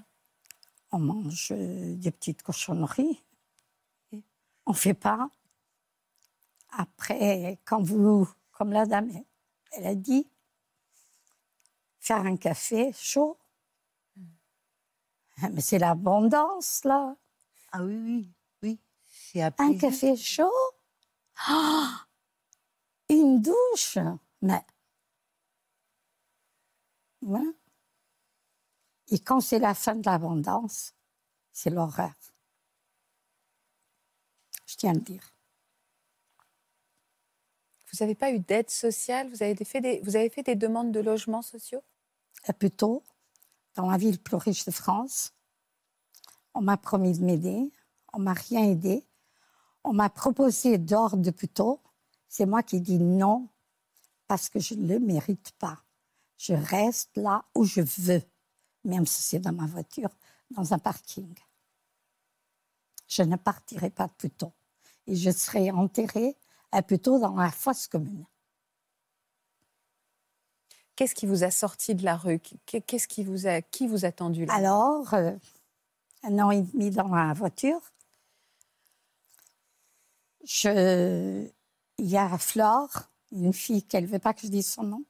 On mange des petites cochonneries. On fait pas. Après, quand vous, comme la dame, elle a dit, faire un café chaud. Ah, Mais c'est l'abondance, là. Ah oui, oui, oui. C'est un café chaud Ah Une douche Mais. Voilà. Et quand c'est la fin de l'abondance, c'est l'horreur. Je tiens à le dire. Vous n'avez pas eu d'aide sociale? Vous avez, fait des, vous avez fait des demandes de logements sociaux? Et plutôt, dans la ville plus riche de France, on m'a promis de m'aider, on m'a rien aidé. On m'a proposé d'or de plutôt. C'est moi qui dis non parce que je ne le mérite pas. Je reste là où je veux, même si c'est dans ma voiture, dans un parking. Je ne partirai pas de plutôt. Et je serai enterrée à plutôt dans la fosse commune. Qu'est-ce qui vous a sorti de la rue? Qu'est- Qu'est-ce qui vous a, qui vous a tendu là? Alors, euh, un an et demi dans la voiture, je... il y a Flore, une fille qu'elle ne veut pas que je dise son nom,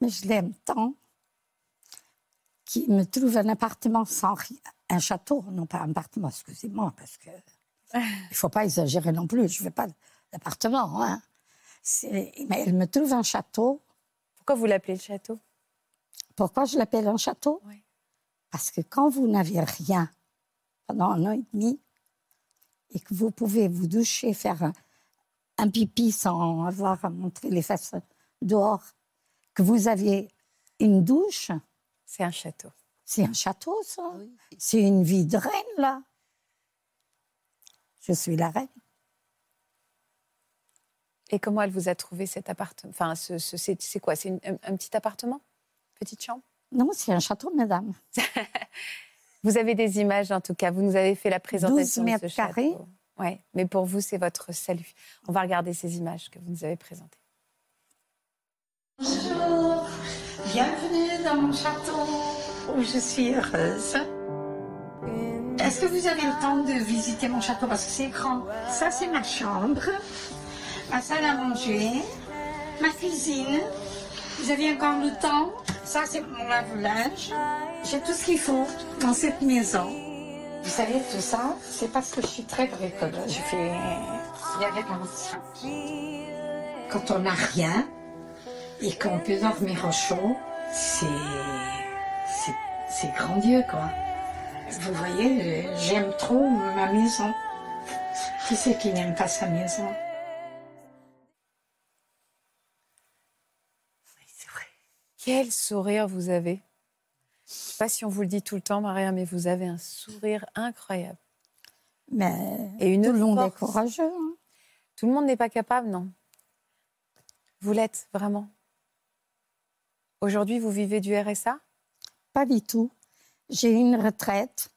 mais je l'aime tant, qui me trouve un appartement sans rien. Un château, non pas un appartement, excusez-moi, parce que il ne faut pas exagérer non plus, je ne veux pas d'appartement. Hein. Mais elle me trouve un château. Pourquoi vous l'appelez le château? Pourquoi je l'appelle un château? Oui. Parce que quand vous n'avez rien pendant un an et demi et que vous pouvez vous doucher, faire un, un pipi sans avoir à montrer les fesses dehors, que vous avez une douche, C'est un château. c'est un château, ça? Oui. C'est une vie de reine, là. Je suis la reine. Et comment elle vous a trouvé cet appartement Enfin, ce, ce- c'est c'est quoi? C'est une- un, un petit appartement? Petite chambre? Non, c'est un château, madame. (laughs) Vous avez des images en tout cas. Vous nous avez fait la présentation 12 de ce mètres carrés. château. Ouais, mais pour vous, c'est votre salut. On va regarder ces images que vous nous avez présentées. Bonjour, bienvenue dans mon château où je suis heureuse. Est-ce que vous avez le temps de visiter mon château? Parce que c'est grand Ça, c'est ma chambre, ma salle à manger, ma cuisine. Vous avez encore le temps? Ça, c'est mon lave-linge. J'ai tout ce qu'il faut dans cette maison. Vous savez, tout ça, c'est parce que je suis très bricoleuse. Je fais réparation. Quand on n'a rien et qu'on peut dormir au chaud, c'est. c'est- grandiose, quoi. Vous voyez, j'aime trop ma maison. Qui c'est qui n'aime pas sa maison? Quel sourire vous avez. Je ne sais pas si on vous le dit tout le temps, Maria, mais vous avez un sourire incroyable. Mais Et une tout le monde est courageux. hein. Tout le monde n'est pas capable, non Vous l'êtes, vraiment. Aujourd'hui, vous vivez du RSA Pas du tout. J'ai une retraite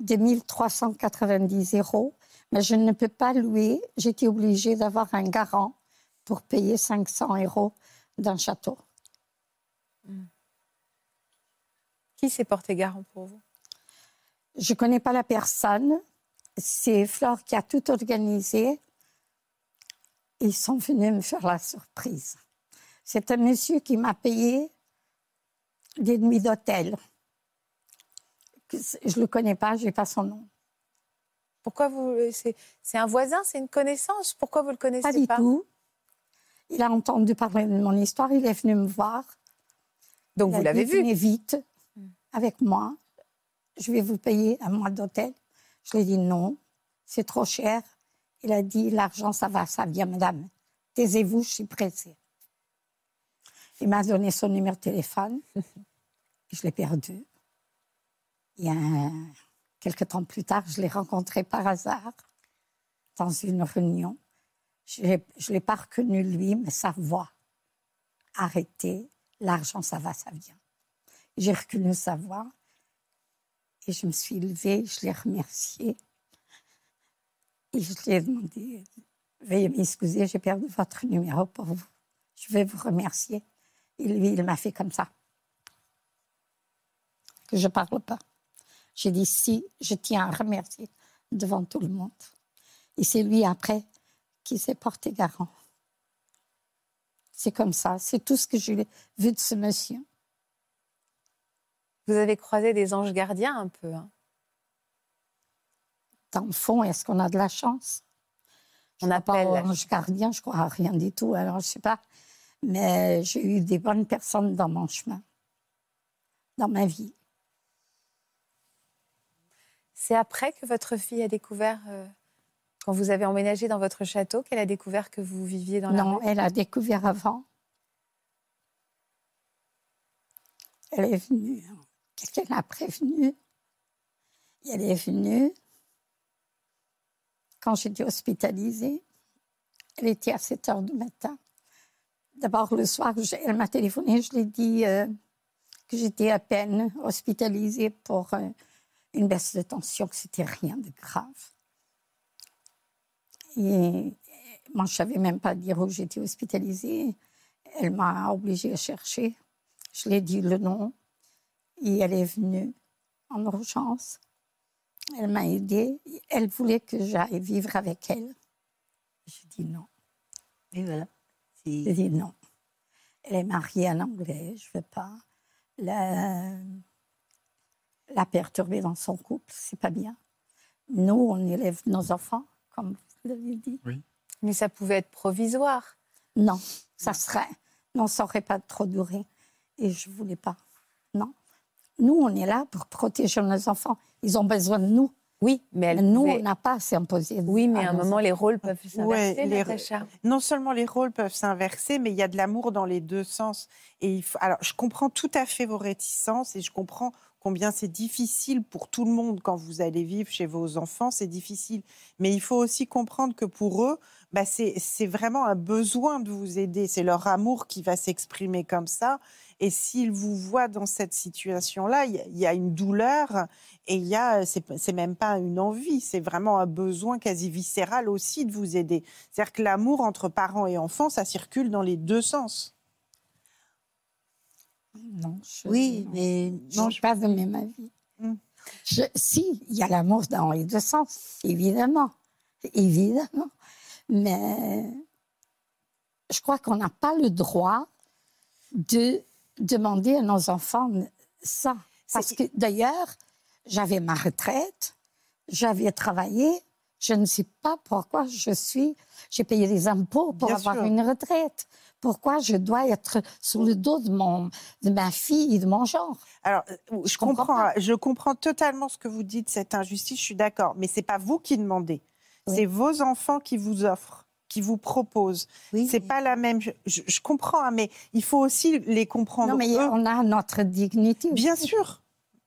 de 1390 euros, mais je ne peux pas louer. J'étais obligée d'avoir un garant pour payer 500 euros d'un château. Qui s'est porté garant pour vous? Je ne connais pas la personne. C'est Flore qui a tout organisé. Ils sont venus me faire la surprise. C'est un monsieur qui m'a payé des nuits d'hôtel. Je ne le connais pas, je n'ai pas son nom. Pourquoi vous c'est, un voisin, c'est une connaissance? Pourquoi vous le connaissez Pas pas, du tout. Il a entendu parler de mon histoire, il est venu me voir. Donc Il vous l'avez vu? Venez vite avec moi. Je vais vous payer un mois d'hôtel. Je lui ai dit non, c'est trop cher. Il a dit l'argent, ça va, ça vient, madame. Taisez-vous, je suis pressée. Il m'a donné son numéro de téléphone. (laughs) je l'ai perdu. Il quelques temps plus tard, je l'ai rencontré par hasard dans une réunion. Je ne l'ai pas reconnu lui, mais sa voix. Arrêtez, l'argent, ça va, ça vient. J'ai reconnu sa voix et je me suis levée, je l'ai remercié. Et je lui ai demandé, veuillez m'excuser, j'ai perdu votre numéro pour vous. Je vais vous remercier. Et lui, il m'a fait comme ça. Que je ne parle pas. J'ai dit, si, je tiens à remercier devant tout le monde. Et c'est lui, après, qui s'est porté garant. C'est comme ça. C'est tout ce que j'ai vu de ce monsieur. Vous avez croisé des anges gardiens un peu. hein? Dans le fond, est-ce qu'on a de la chance? Je On pas appelle la ange gardien, je crois à rien du tout. Alors, je sais pas. Mais j'ai eu des bonnes personnes dans mon chemin, dans ma vie. C'est après que votre fille a découvert, euh, quand vous avez emménagé dans votre château, qu'elle a découvert que vous viviez dans la non, rue? elle a découvert avant. Elle est venue. Quelqu'un l'a prévenue. Et elle est venue. Quand j'étais hospitalisée, elle était à 7 heures du matin. D'abord, le soir, elle m'a téléphoné. Je lui ai dit euh, que j'étais à peine hospitalisée pour euh, une baisse de tension, que c'était rien de grave. Et moi, je ne savais même pas dire où j'étais hospitalisée. Elle m'a obligée à chercher. Je lui ai dit le nom. Et elle est venue en urgence. Elle m'a aidée. Elle voulait que j'aille vivre avec elle. J'ai dit non. Et voilà. J'ai dit non. Elle est mariée à un Anglais, je ne veux pas la, la perturber dans son couple, c'est pas bien. Nous, on élève nos enfants, comme vous l'avez dit. Mais ça pouvait être provisoire. Non, ça serait, non, ça n'aurait pas trop duré. Et je ne voulais pas. Non. Nous, on est là pour protéger nos enfants. Ils ont besoin de nous. Oui, mais elle nous, pouvait- on n'a pas à s'imposer. Oui, mais à un moment, les rôles peuvent Ouais, s'inverser, les- Natacha. non seulement les rôles peuvent s'inverser, mais il y a de l'amour dans les deux sens. Et il faut- alors, je comprends tout à fait vos réticences et je comprends combien c'est difficile pour tout le monde quand vous allez vivre chez vos enfants, c'est difficile. Mais il faut aussi comprendre que pour eux, bah, c'est vraiment un besoin de vous aider. C'est leur amour qui va s'exprimer comme ça. Et s'ils vous voient dans cette situation-là, il y y, a une douleur et il y a, c'est même pas une envie, c'est vraiment un besoin quasi viscéral aussi de vous aider. C'est-à-dire que l'amour entre parents et enfants, ça circule dans les deux sens. Non, je, Oui, mais non, je pas de même avis. Je- si, il y a l'amour dans les deux sens, évidemment. Évidemment. Mais je crois qu'on n'a pas le droit de demander à nos enfants ça. Parce que d'ailleurs, j'avais ma retraite, j'avais travaillé, je ne sais pas pourquoi je suis, j'ai payé des impôts pour Bien avoir sûr. une retraite. Pourquoi je dois être sur le dos de, mon, de ma fille et de mon genre Alors, euh, je comprends je comprends totalement ce que vous dites, cette injustice, je suis d'accord. Mais c'est pas vous qui demandez. Oui. C'est vos enfants qui vous offrent, qui vous proposent. Oui, C'est pas la même. Je, je comprends, hein, mais il faut aussi les comprendre. Non, mais eux. on a notre dignité. Bien sûr.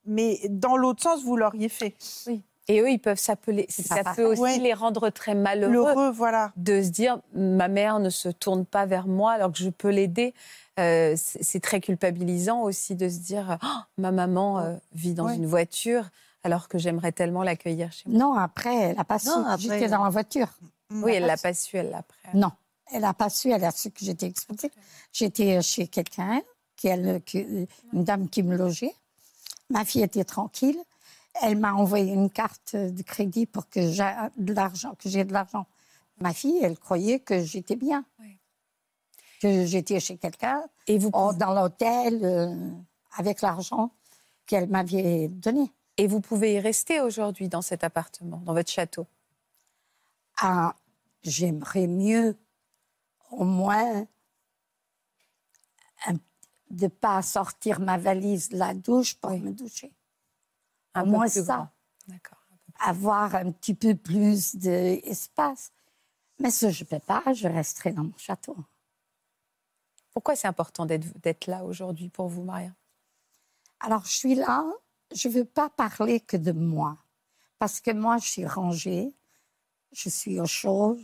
Mais dans l'autre sens, vous l'auriez fait. Et eux, ils peuvent s'appeler. Ça peut aussi les rendre très malheureux. Voilà. de se dire ma mère ne se tourne pas vers moi alors que je peux l'aider. Euh, c'est très culpabilisant aussi de se dire Oh, ma maman euh, vit dans Ouais. une voiture alors que j'aimerais tellement l'accueillir chez moi. Non, après, elle n'a pas su. J'étais dans la voiture. Oui, elle l'a pas su, elle l'a après. Non, elle n'a pas su, elle a su que j'étais exploitée. J'étais chez quelqu'un, qui, elle- qui- une dame qui me logeait. Ma fille était tranquille. Elle m'a envoyé une carte de crédit pour que j'ai de l'argent. Que j'ai de l'argent. Ma fille, elle croyait que j'étais bien, Oui. que j'étais chez quelqu'un, Et vous, oh, dans l'hôtel, euh, avec l'argent qu'elle m'avait donné. et vous pouvez y rester aujourd'hui dans cet appartement, dans votre château? Ah, j'aimerais mieux, au moins, un- de pas sortir ma valise de la douche pour Oui. me doucher. Un Au peu moins ça. Avoir un petit peu plus d'espace. Mais ça, je ne peux pas, je resterai dans mon château. Pourquoi c'est important d'être d'être là aujourd'hui pour vous, Maria? Alors, je suis là, je ne veux pas parler que de moi. Parce que moi, je suis rangée, je suis au chaud,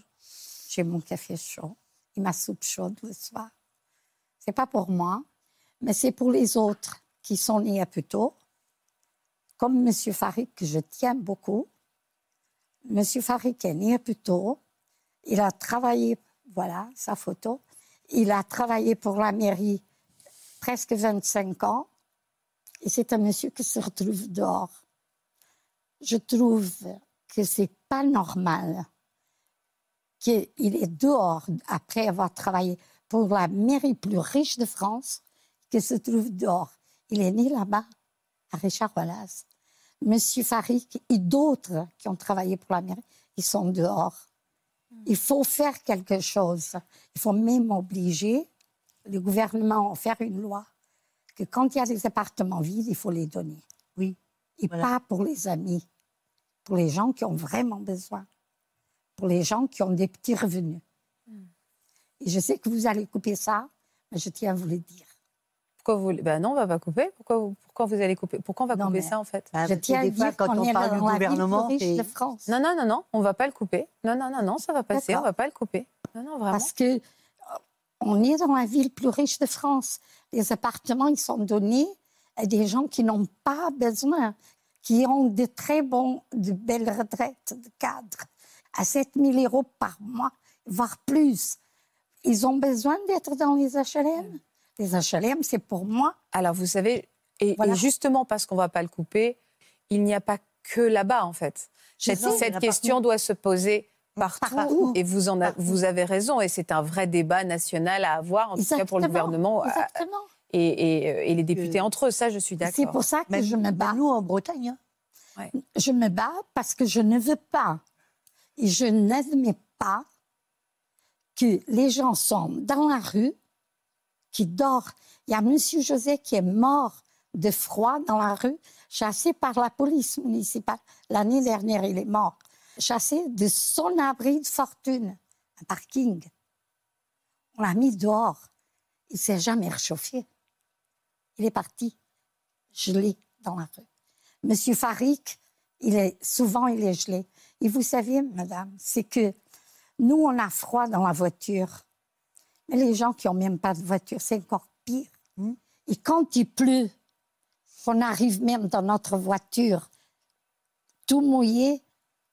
j'ai mon café chaud et ma soupe chaude le soir. C'est pas pour moi, mais c'est pour les autres qui sont nés un peu tôt, comme M. Farid, que je tiens beaucoup. M. Farid est né peu tôt. Il a travaillé, voilà sa photo, il a travaillé pour la mairie presque 25 ans. Et c'est un monsieur qui se retrouve dehors. Je trouve que c'est pas normal qu'il est dehors après avoir travaillé pour la mairie plus riche de France, qu'il se trouve dehors. Il est né là-bas, à Richard Wallace. Monsieur Farid et d'autres qui ont travaillé pour la mairie, ils sont dehors. Il faut faire quelque chose. Il faut même obliger le gouvernement à faire une loi que quand il y a des appartements vides, il faut les donner. Oui. Et Voilà. pas pour les amis, pour les gens qui ont vraiment besoin, pour les gens qui ont des petits revenus. Hmm. Et je sais que vous allez couper ça, mais je tiens à vous le dire. Pourquoi vous Ben non, on va pas couper. Pourquoi vous, pourquoi vous allez couper? Pourquoi on va Non, couper ça en fait? Bah, je tiens à des fois, dire quand qu'on on est parle dans du la ville gouvernement, plus riche de France. Non, non, non, non, on va pas le couper. Non, non, non, non, ça va passer. On va pas le couper. Non, non, vraiment. Parce que euh, on est dans la ville plus riche de France. Les appartements, ils sont donnés à des gens qui n'ont pas besoin, qui ont de très bons, de belles retraites de cadres, à 7 000 euros par mois, voire plus. Ils ont besoin d'être dans les HLM. Les HLM, c'est pour moi. Alors, vous savez, et, Voilà. et justement parce qu'on va pas le couper, il n'y a pas que là-bas, en fait. Cette, cette a question doit se poser partout, Partout. et vous, en a- Partout. vous avez raison, et c'est un vrai débat national à avoir, en tout cas pour le gouvernement Exactement. et, et- et les députés entre eux, ça je suis C'est d'accord. pour ça que je me bats. nous, en Bretagne, hein. Je me bats parce que je ne veux pas et je n'admets pas que les gens sont dans la rue, qui dorment. Il y a M. José qui est mort de froid dans la rue, chassé par la police municipale. L'année dernière, il est mort. Chassé de son abri de fortune, un parking. On l'a mis dehors. Il ne s'est jamais réchauffé. Il est parti, gelé dans la rue. Monsieur Farik, il est, souvent, il est gelé. Et vous savez, madame, c'est que nous, on a froid dans la voiture. Mais les gens qui n'ont même pas de voiture, c'est encore pire. Hmm. Et quand il pleut, qu'on arrive même dans notre voiture, tout mouillé,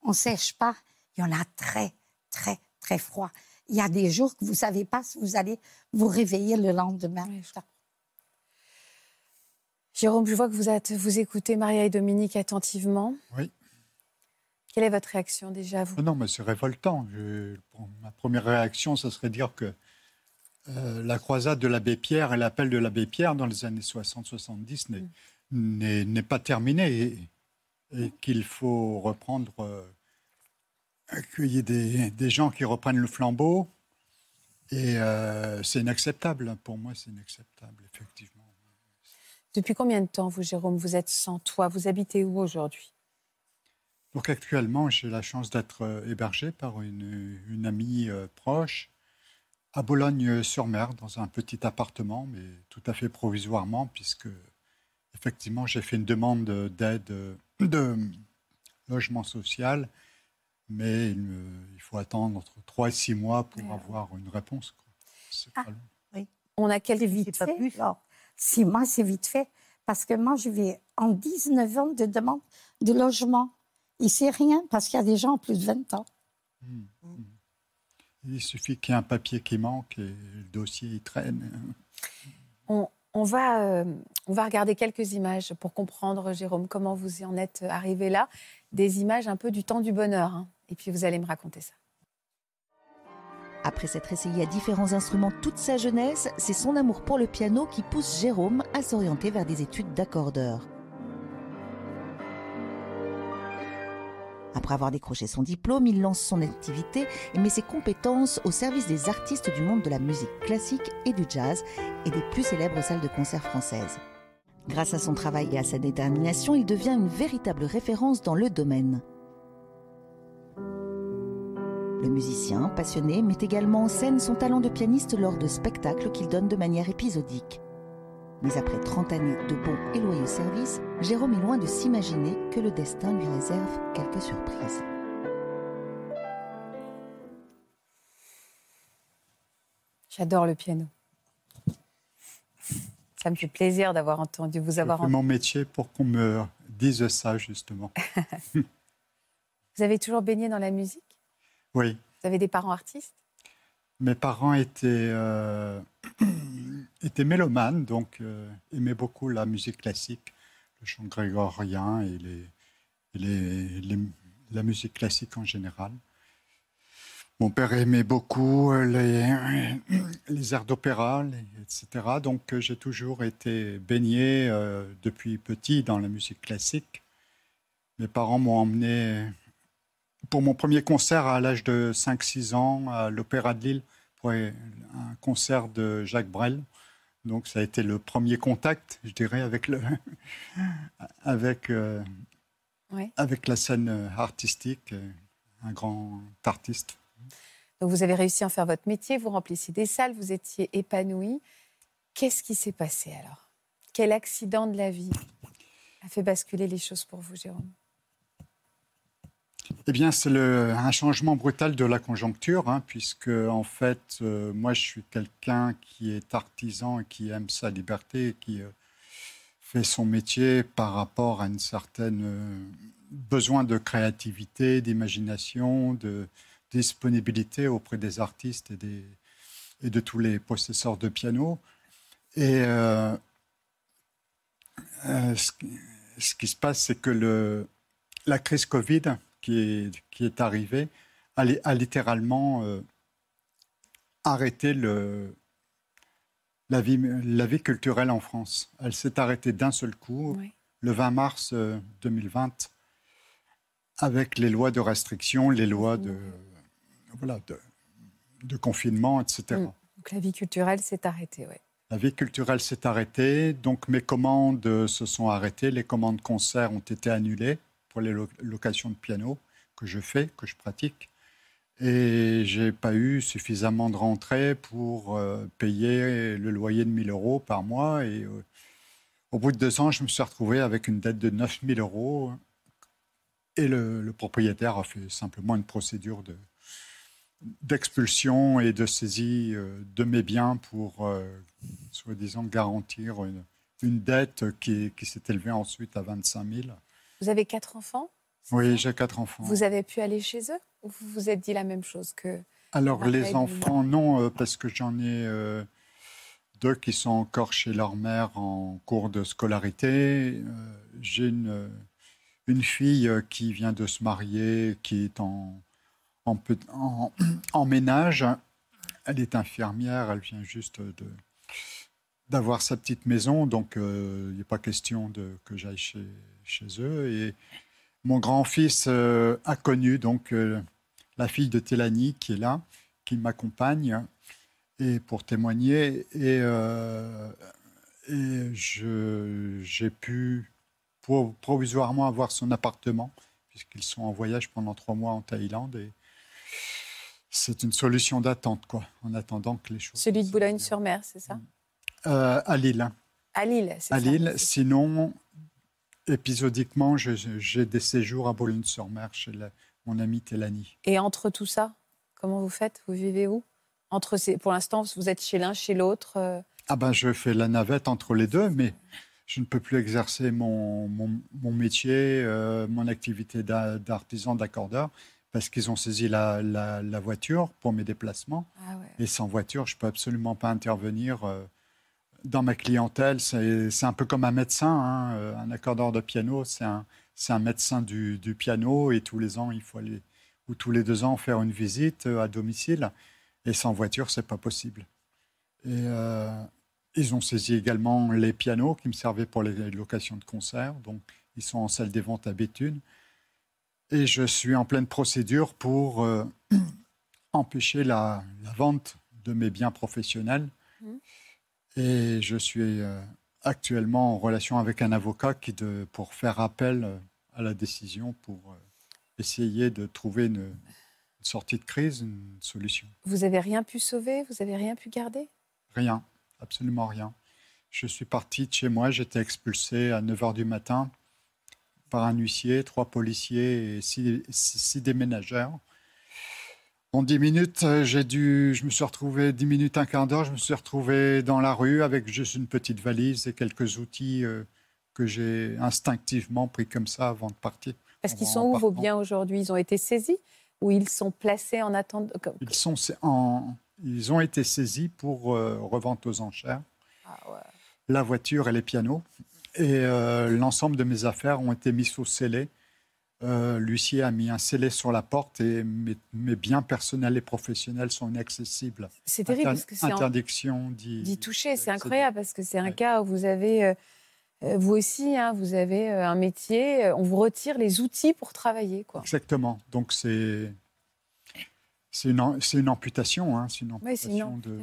on ne sèche pas. Il y en a très, très, très froid. Il y a des jours que vous ne savez pas si vous allez vous réveiller le lendemain. Oui, je comprends. Jérôme, je vois que vous, êtes, vous écoutez Maria et Dominique attentivement. Oui. Quelle est votre réaction déjà, vous? Non, mais c'est révoltant. Je- ma première réaction, ce serait de dire que euh, la croisade de l'abbé Pierre et l'appel de l'abbé Pierre dans les années 60-70 n'est- n'est n'est pas terminé et, et qu'il faut reprendre, euh, qu'il y ait des, des gens qui reprennent le flambeau. Et euh, c'est inacceptable. Pour moi, c'est inacceptable, effectivement. Depuis combien de temps, vous, Jérôme, vous êtes sans toit Vous habitez où aujourd'hui? Donc actuellement, j'ai la chance d'être hébergé par une, une amie proche à Boulogne-sur-Mer, dans un petit appartement, mais tout à fait provisoirement, puisque effectivement, j'ai fait une demande d'aide de logement social, mais il, me- il faut attendre entre 3 et 6 mois pour Ouais. avoir une réponse. Ah. pas long. On a quel vite fait. plus. alors. Six mois, c'est vite fait. Parce que moi, je vais en 19 ans de demande de logement. Et c'est rien, parce qu'il y a des gens en plus de 20 ans. Mm. Mm. Il suffit qu'il y ait un papier qui manque et le dossier il traîne. on, on va, euh, on va regarder quelques images pour comprendre, Jérôme, comment vous y en êtes arrivé là. Des images un peu du temps du bonheur. hein. Et puis vous allez me raconter ça. Après s'être essayé à différents instruments toute sa jeunesse, c'est son amour pour le piano qui pousse Jérôme à s'orienter vers des études d'accordeur. Après avoir décroché son diplôme, il lance son activité et met ses compétences au service des artistes du monde de la musique classique et du jazz et des plus célèbres salles de concert françaises. Grâce à son travail et à sa détermination, il devient une véritable référence dans le domaine. Le musicien, passionné, met également en scène son talent de pianiste lors de spectacles qu'il donne de manière épisodique. Mais après 30 années de bons et loyaux services, Jérôme est loin de s'imaginer que le destin lui réserve quelques surprises. J'adore le piano. Ça me fait plaisir d'avoir entendu vous avoir. C'est mon métier pour qu'on me dise ça, justement. (laughs) Vous avez toujours baigné dans la musique? Oui. Vous avez des parents artistes? Mes parents étaient, euh, (clears throat) étaient mélomanes, donc euh, aimaient beaucoup la musique classique, le chant grégorien et, la musique classique en général. Mon père aimait beaucoup les, (clears throat) les airs d'opéra, etc. Donc euh, j'ai toujours été baigné euh, depuis petit dans la musique classique. Mes parents m'ont emmené pour mon premier concert à l'âge de 5-6 ans à l'Opéra de Lille pour un concert de Jacques Brel. Donc ça a été le premier contact, je dirais, avec, le, (laughs) avec, euh, avec la scène artistique, euh, un grand artiste. Donc vous avez réussi à en faire votre métier, vous remplissiez des salles, vous étiez épanoui. Qu'est-ce qui s'est passé alors? Quel accident de la vie a fait basculer les choses pour vous, Jérôme? Eh bien, c'est un changement brutal de la conjoncture, hein, puisque en fait, euh, moi, je suis quelqu'un qui est artisan et qui aime sa liberté, qui euh, fait son métier par rapport à une certaine euh, besoin de créativité, d'imagination, de disponibilité auprès des artistes et, de tous les possesseurs de piano. Et ce, qui- se passe, c'est que la crise Covid qui est, qui est arrivée a, li- a littéralement euh, arrêté le, la, vie, la vie culturelle en France. Elle s'est arrêtée d'un seul coup, Oui. le 20 mars euh, 2020, avec les lois de restriction, les lois de, voilà, de, de confinement, etc. Mm. Donc la vie culturelle s'est arrêtée, oui. La vie culturelle s'est arrêtée, donc mes commandes euh, se sont arrêtées, les commandes concerts ont été annulées pour les lo- locations de piano que je fais, que je pratique. Et j'ai pas eu suffisamment de rentrées pour euh, payer le loyer de 1000 euros par mois. Et euh, au bout de deux ans, je me suis retrouvé avec une dette de 9000 euros. Et le, propriétaire a fait simplement une procédure de, d'expulsion et de saisie euh, de mes biens pour, soi-disant, garantir une, une dette qui, qui s'est élevée ensuite à 25 000. Vous avez quatre enfants Oui, j'ai quatre enfants. Vous avez pu aller chez eux Ou vous vous êtes dit la même chose que... Alors, les enfants, non, euh, parce que j'en ai euh, deux qui sont encore chez leur mère en cours de scolarité. Euh, j'ai une, une fille qui vient de se marier, qui est en, en, peu- en- en ménage elle est infirmière, elle vient juste de d'avoir sa petite maison, donc euh, il n'est pas question de, que j'aille chez, chez eux. Et mon grand-fils euh, a connu donc euh, la fille de Télanie qui est là, qui m'accompagne et pour témoigner. Et, et j'ai pu provisoirement avoir son appartement, puisqu'ils sont en voyage pendant trois mois en Thaïlande. Et c'est une solution d'attente, quoi, en attendant que les choses. Celui de Boulogne-sur-Mer, c'est ça? Euh, À Lille. À Lille, c'est ça. À Lille. Sinon, épisodiquement, j'ai des séjours à Boulogne-sur-Mer chez mon ami Télanie. Et entre tout ça, comment vous faites? Vous vivez où? Entre ces, Pour l'instant, vous êtes chez l'un, chez l'autre euh? Ah ben, je fais la navette entre les deux, mais je ne peux plus exercer mon, mon, métier, euh, mon activité d'artisan, d'accordeur, parce qu'ils ont saisi la, la, voiture pour mes déplacements. Ah Et sans voiture, je ne peux absolument pas intervenir euh, dans ma clientèle. C'est un peu comme un médecin. Hein, euh, un accordeur de piano, c'est un, médecin du, piano. Et tous les ans, il faut aller, ou tous les deux ans, faire une visite à domicile. Et sans voiture, c'est pas possible. Et ils ont saisi également les pianos qui me servaient pour les locations de concerts. Donc, ils sont en salle des ventes à Béthune. Et je suis en pleine procédure pour euh, (clears throat) empêcher la, vente de mes biens professionnels. Mmh. Et je suis euh, actuellement en relation avec un avocat qui de, pour faire appel euh, à la décision, pour essayer de trouver une, une, sortie de crise, une solution. Vous avez rien pu sauver? Vous avez rien pu garder? Rien absolument rien. Je suis parti de chez moi, j'étais expulsé à 9 h du matin par un huissier, trois policiers et six, déménageurs. En dix minutes, j'ai dû, je me suis retrouvé dix minutes, un quart d'heure, je me suis retrouvé dans la rue avec juste une petite valise et quelques outils euh, que j'ai instinctivement pris comme ça avant de partir. Parce qu'ils sont où vos biens aujourd'hui? Ils ont été saisis ou ils sont placés en attente? Ils sont en, ils ont été saisis pour euh, revente aux enchères. Ah La voiture et les pianos. Et euh, l'ensemble de mes affaires ont été mis sous scellé. Euh, L'huissier a mis un scellé sur la porte et mes, biens personnels et professionnels sont inaccessibles. C'est terrible parce que c'est interdiction d'y toucher. C'est incroyable parce que c'est un cas où vous avez, vous aussi, hein, vous avez un métier, on vous retire les outils pour travailler. Quoi. Exactement. Donc c'est c'est une, une, amputation. Hein, c'est une amputation, de...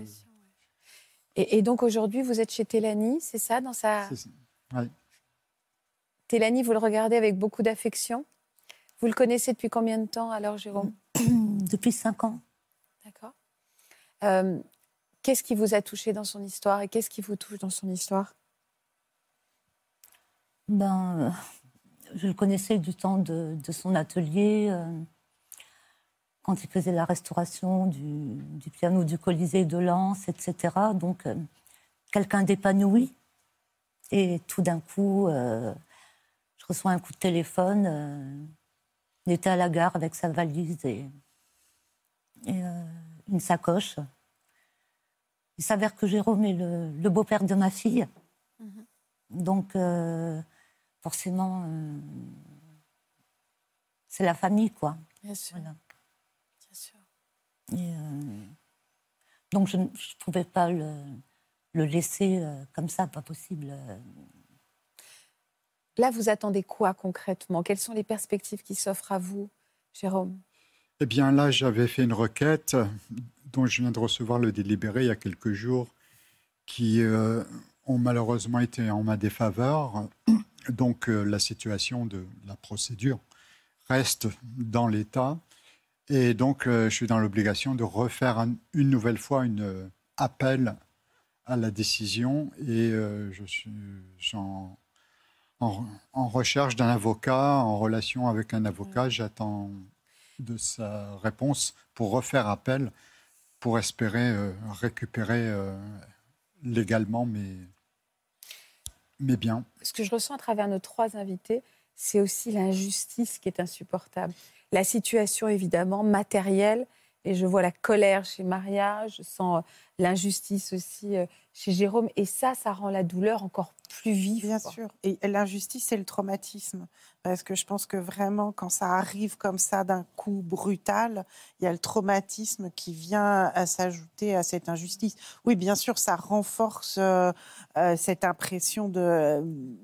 Et, donc aujourd'hui, vous êtes chez Télanie, c'est ça, dans sa. Oui. Télanie, vous le regardez avec beaucoup d'affection? Vous le connaissez depuis combien de temps alors, Jérôme (clears throat) Depuis cinq ans. D'accord. Euh, qu'est-ce qui vous a touché dans son histoire et qu'est-ce qui vous touche dans son histoire? Ben, je le connaissais du temps de, son atelier. Euh, quand il faisait la restauration du, piano du Colisée de Lens, etc. Donc, euh, quelqu'un d'épanoui. Et tout d'un coup, euh, je reçois un coup de téléphone. Euh, il était à la gare avec sa valise et, une sacoche. Il s'avère que Jérôme est le, beau-père de ma fille. Mhm. Donc, forcément, c'est la famille, quoi. Bien sûr. Euh, donc je ne pouvais pas le, laisser euh, comme ça, pas possible. Euh. Là, vous attendez quoi concrètement? Quelles sont les perspectives qui s'offrent à vous, Jérôme? Eh bien, là, j'avais fait une requête dont je viens de recevoir le délibéré il y a quelques jours, qui ont malheureusement été en ma défaveur. (coughs) Donc, la situation de la procédure reste dans l'état. Et donc, euh, je suis dans l'obligation de refaire une nouvelle fois un euh, appel à la décision et euh, je suis en, en, recherche d'un avocat, en relation avec un avocat. J'attends de sa réponse pour refaire appel, pour espérer récupérer légalement mes, mes biens. Ce que je ressens à travers nos trois invités, c'est aussi l'injustice qui est insupportable la situation évidemment matérielle. Et je vois la colère chez Maria, je sens euh, l'injustice aussi euh, chez Jérôme. Et ça, ça rend la douleur encore plus vive. Bien sûr. Et l'injustice, c'est le traumatisme. Parce que je pense que vraiment, quand ça arrive comme ça d'un coup brutal, il y a le traumatisme qui vient à s'ajouter à cette injustice. Oui, bien sûr, ça renforce euh, euh, cette impression de,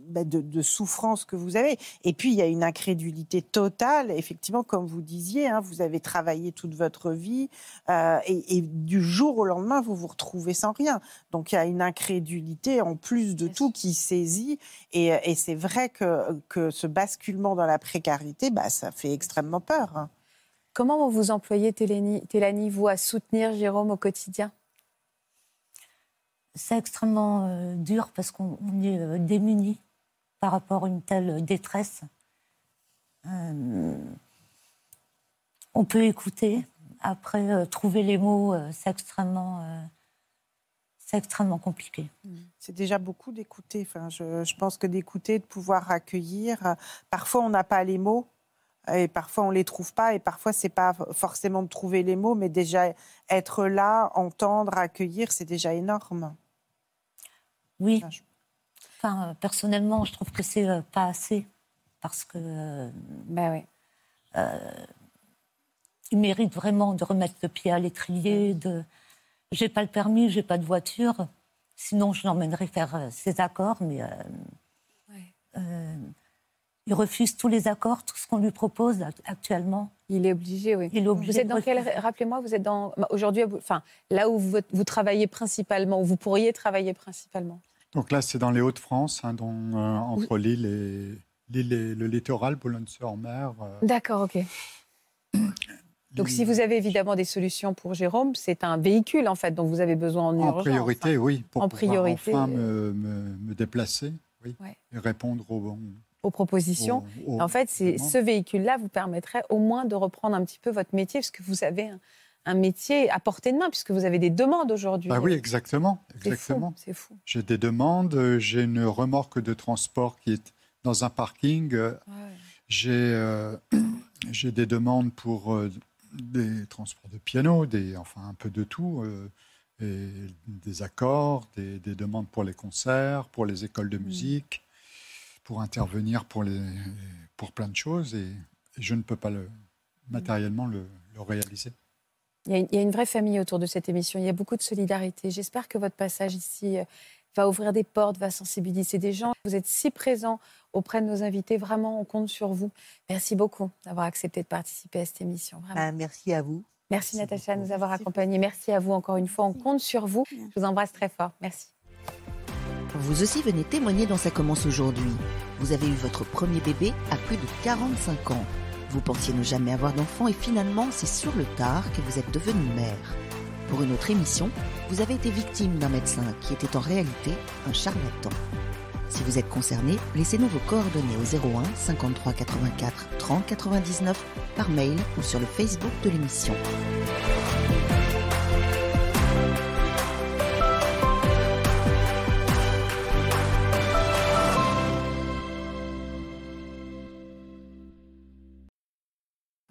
bah, de, de, souffrance que vous avez. Et puis, il y a une incrédulité totale. Effectivement, comme vous disiez, hein, vous avez travaillé toute votre vie euh, et, et, du jour au lendemain, vous vous retrouvez sans rien. Donc, il y a une incrédulité en plus de tout qui saisit. Et, et c'est vrai que, que ce basculement dans la précarité, bah, ça fait extrêmement peur. Hein. Comment vous employez, Télanie, vous, à soutenir Jérôme au quotidien? C'est extrêmement euh, dur parce qu'on est euh, démunis par rapport à une telle détresse. Euh, on peut écouter, après trouver les mots, c'est extrêmement c'est extrêmement compliqué. Mmh. C'est déjà beaucoup d'écouter. Enfin, je, je, pense que d'écouter, de pouvoir accueillir. Parfois, on n'a pas les mots et parfois, on les trouve pas. Et parfois, c'est pas forcément de trouver les mots, mais déjà être là, entendre, accueillir, c'est déjà énorme. Oui. Enfin, personnellement, je trouve que c'est euh, pas assez parce que. Euh, ben oui. Euh, il mérite vraiment de remettre le pied à l'étrier, de j'ai pas le permis, j'ai pas de voiture. Sinon, je l'emmènerais faire euh, ses accords, mais euh, ouais. euh, il refuse tous les accords, tout ce qu'on lui propose actuellement. Il est obligé, oui. Il est obligé vous êtes dans quel Rappelez-moi, vous êtes dans bah, aujourd'hui, enfin là où vous, vous, travaillez principalement, où vous pourriez travailler principalement. Donc là, c'est dans les Hauts-de-France, hein, euh, entre Lille et Lille et le littoral, Boulogne-sur-Mer. Euh... D'accord, ok. Donc, si vous avez évidemment des solutions pour Jérôme, c'est un véhicule en fait dont vous avez besoin en urgence. En priorité, oui, pour en priorité, enfin me, me, me déplacer, oui, ouais. et répondre aux, aux propositions. Aux, aux, en fait, ce véhicule-là vous permettrait au moins de reprendre un petit peu votre métier, parce que vous avez un, un métier à portée de main, puisque vous avez des demandes aujourd'hui. Ah oui, exactement, exactement. C'est fou. fou. J'ai des demandes. J'ai une remorque de transport qui est dans un parking. Ouais. J'ai euh, (clears throat) j'ai des demandes pour euh, des transports de piano, des, enfin un peu de tout, euh, et des accords, des, des, demandes pour les concerts, pour les écoles de musique, pour intervenir pour, les, pour plein de choses, et, et je ne peux pas le, matériellement le, le réaliser. Il y, a une, il y, a une, vraie famille autour de cette émission, il y a beaucoup de solidarité. J'espère que votre passage ici va ouvrir des portes, va sensibiliser des gens. Vous êtes si présent auprès de nos invités. Vraiment, on compte sur vous. Merci beaucoup d'avoir accepté de participer à cette émission. Ah, merci à vous. Merci, merci Natacha de nous avoir accompagnés. Merci à vous encore une fois. On compte sur vous. Je vous embrasse très fort. Merci. Vous aussi venez témoigner dans Ça commence aujourd'hui. Vous avez eu votre premier bébé à plus de 45 ans. Vous pensiez ne jamais avoir d'enfant et finalement, c'est sur le tard que vous êtes devenue mère. Pour une autre émission, vous avez été victime d'un médecin qui était en réalité un charlatan. Si vous êtes concerné, laissez-nous vos coordonnées au 01 53 84 30 99 par mail ou sur le Facebook de l'émission.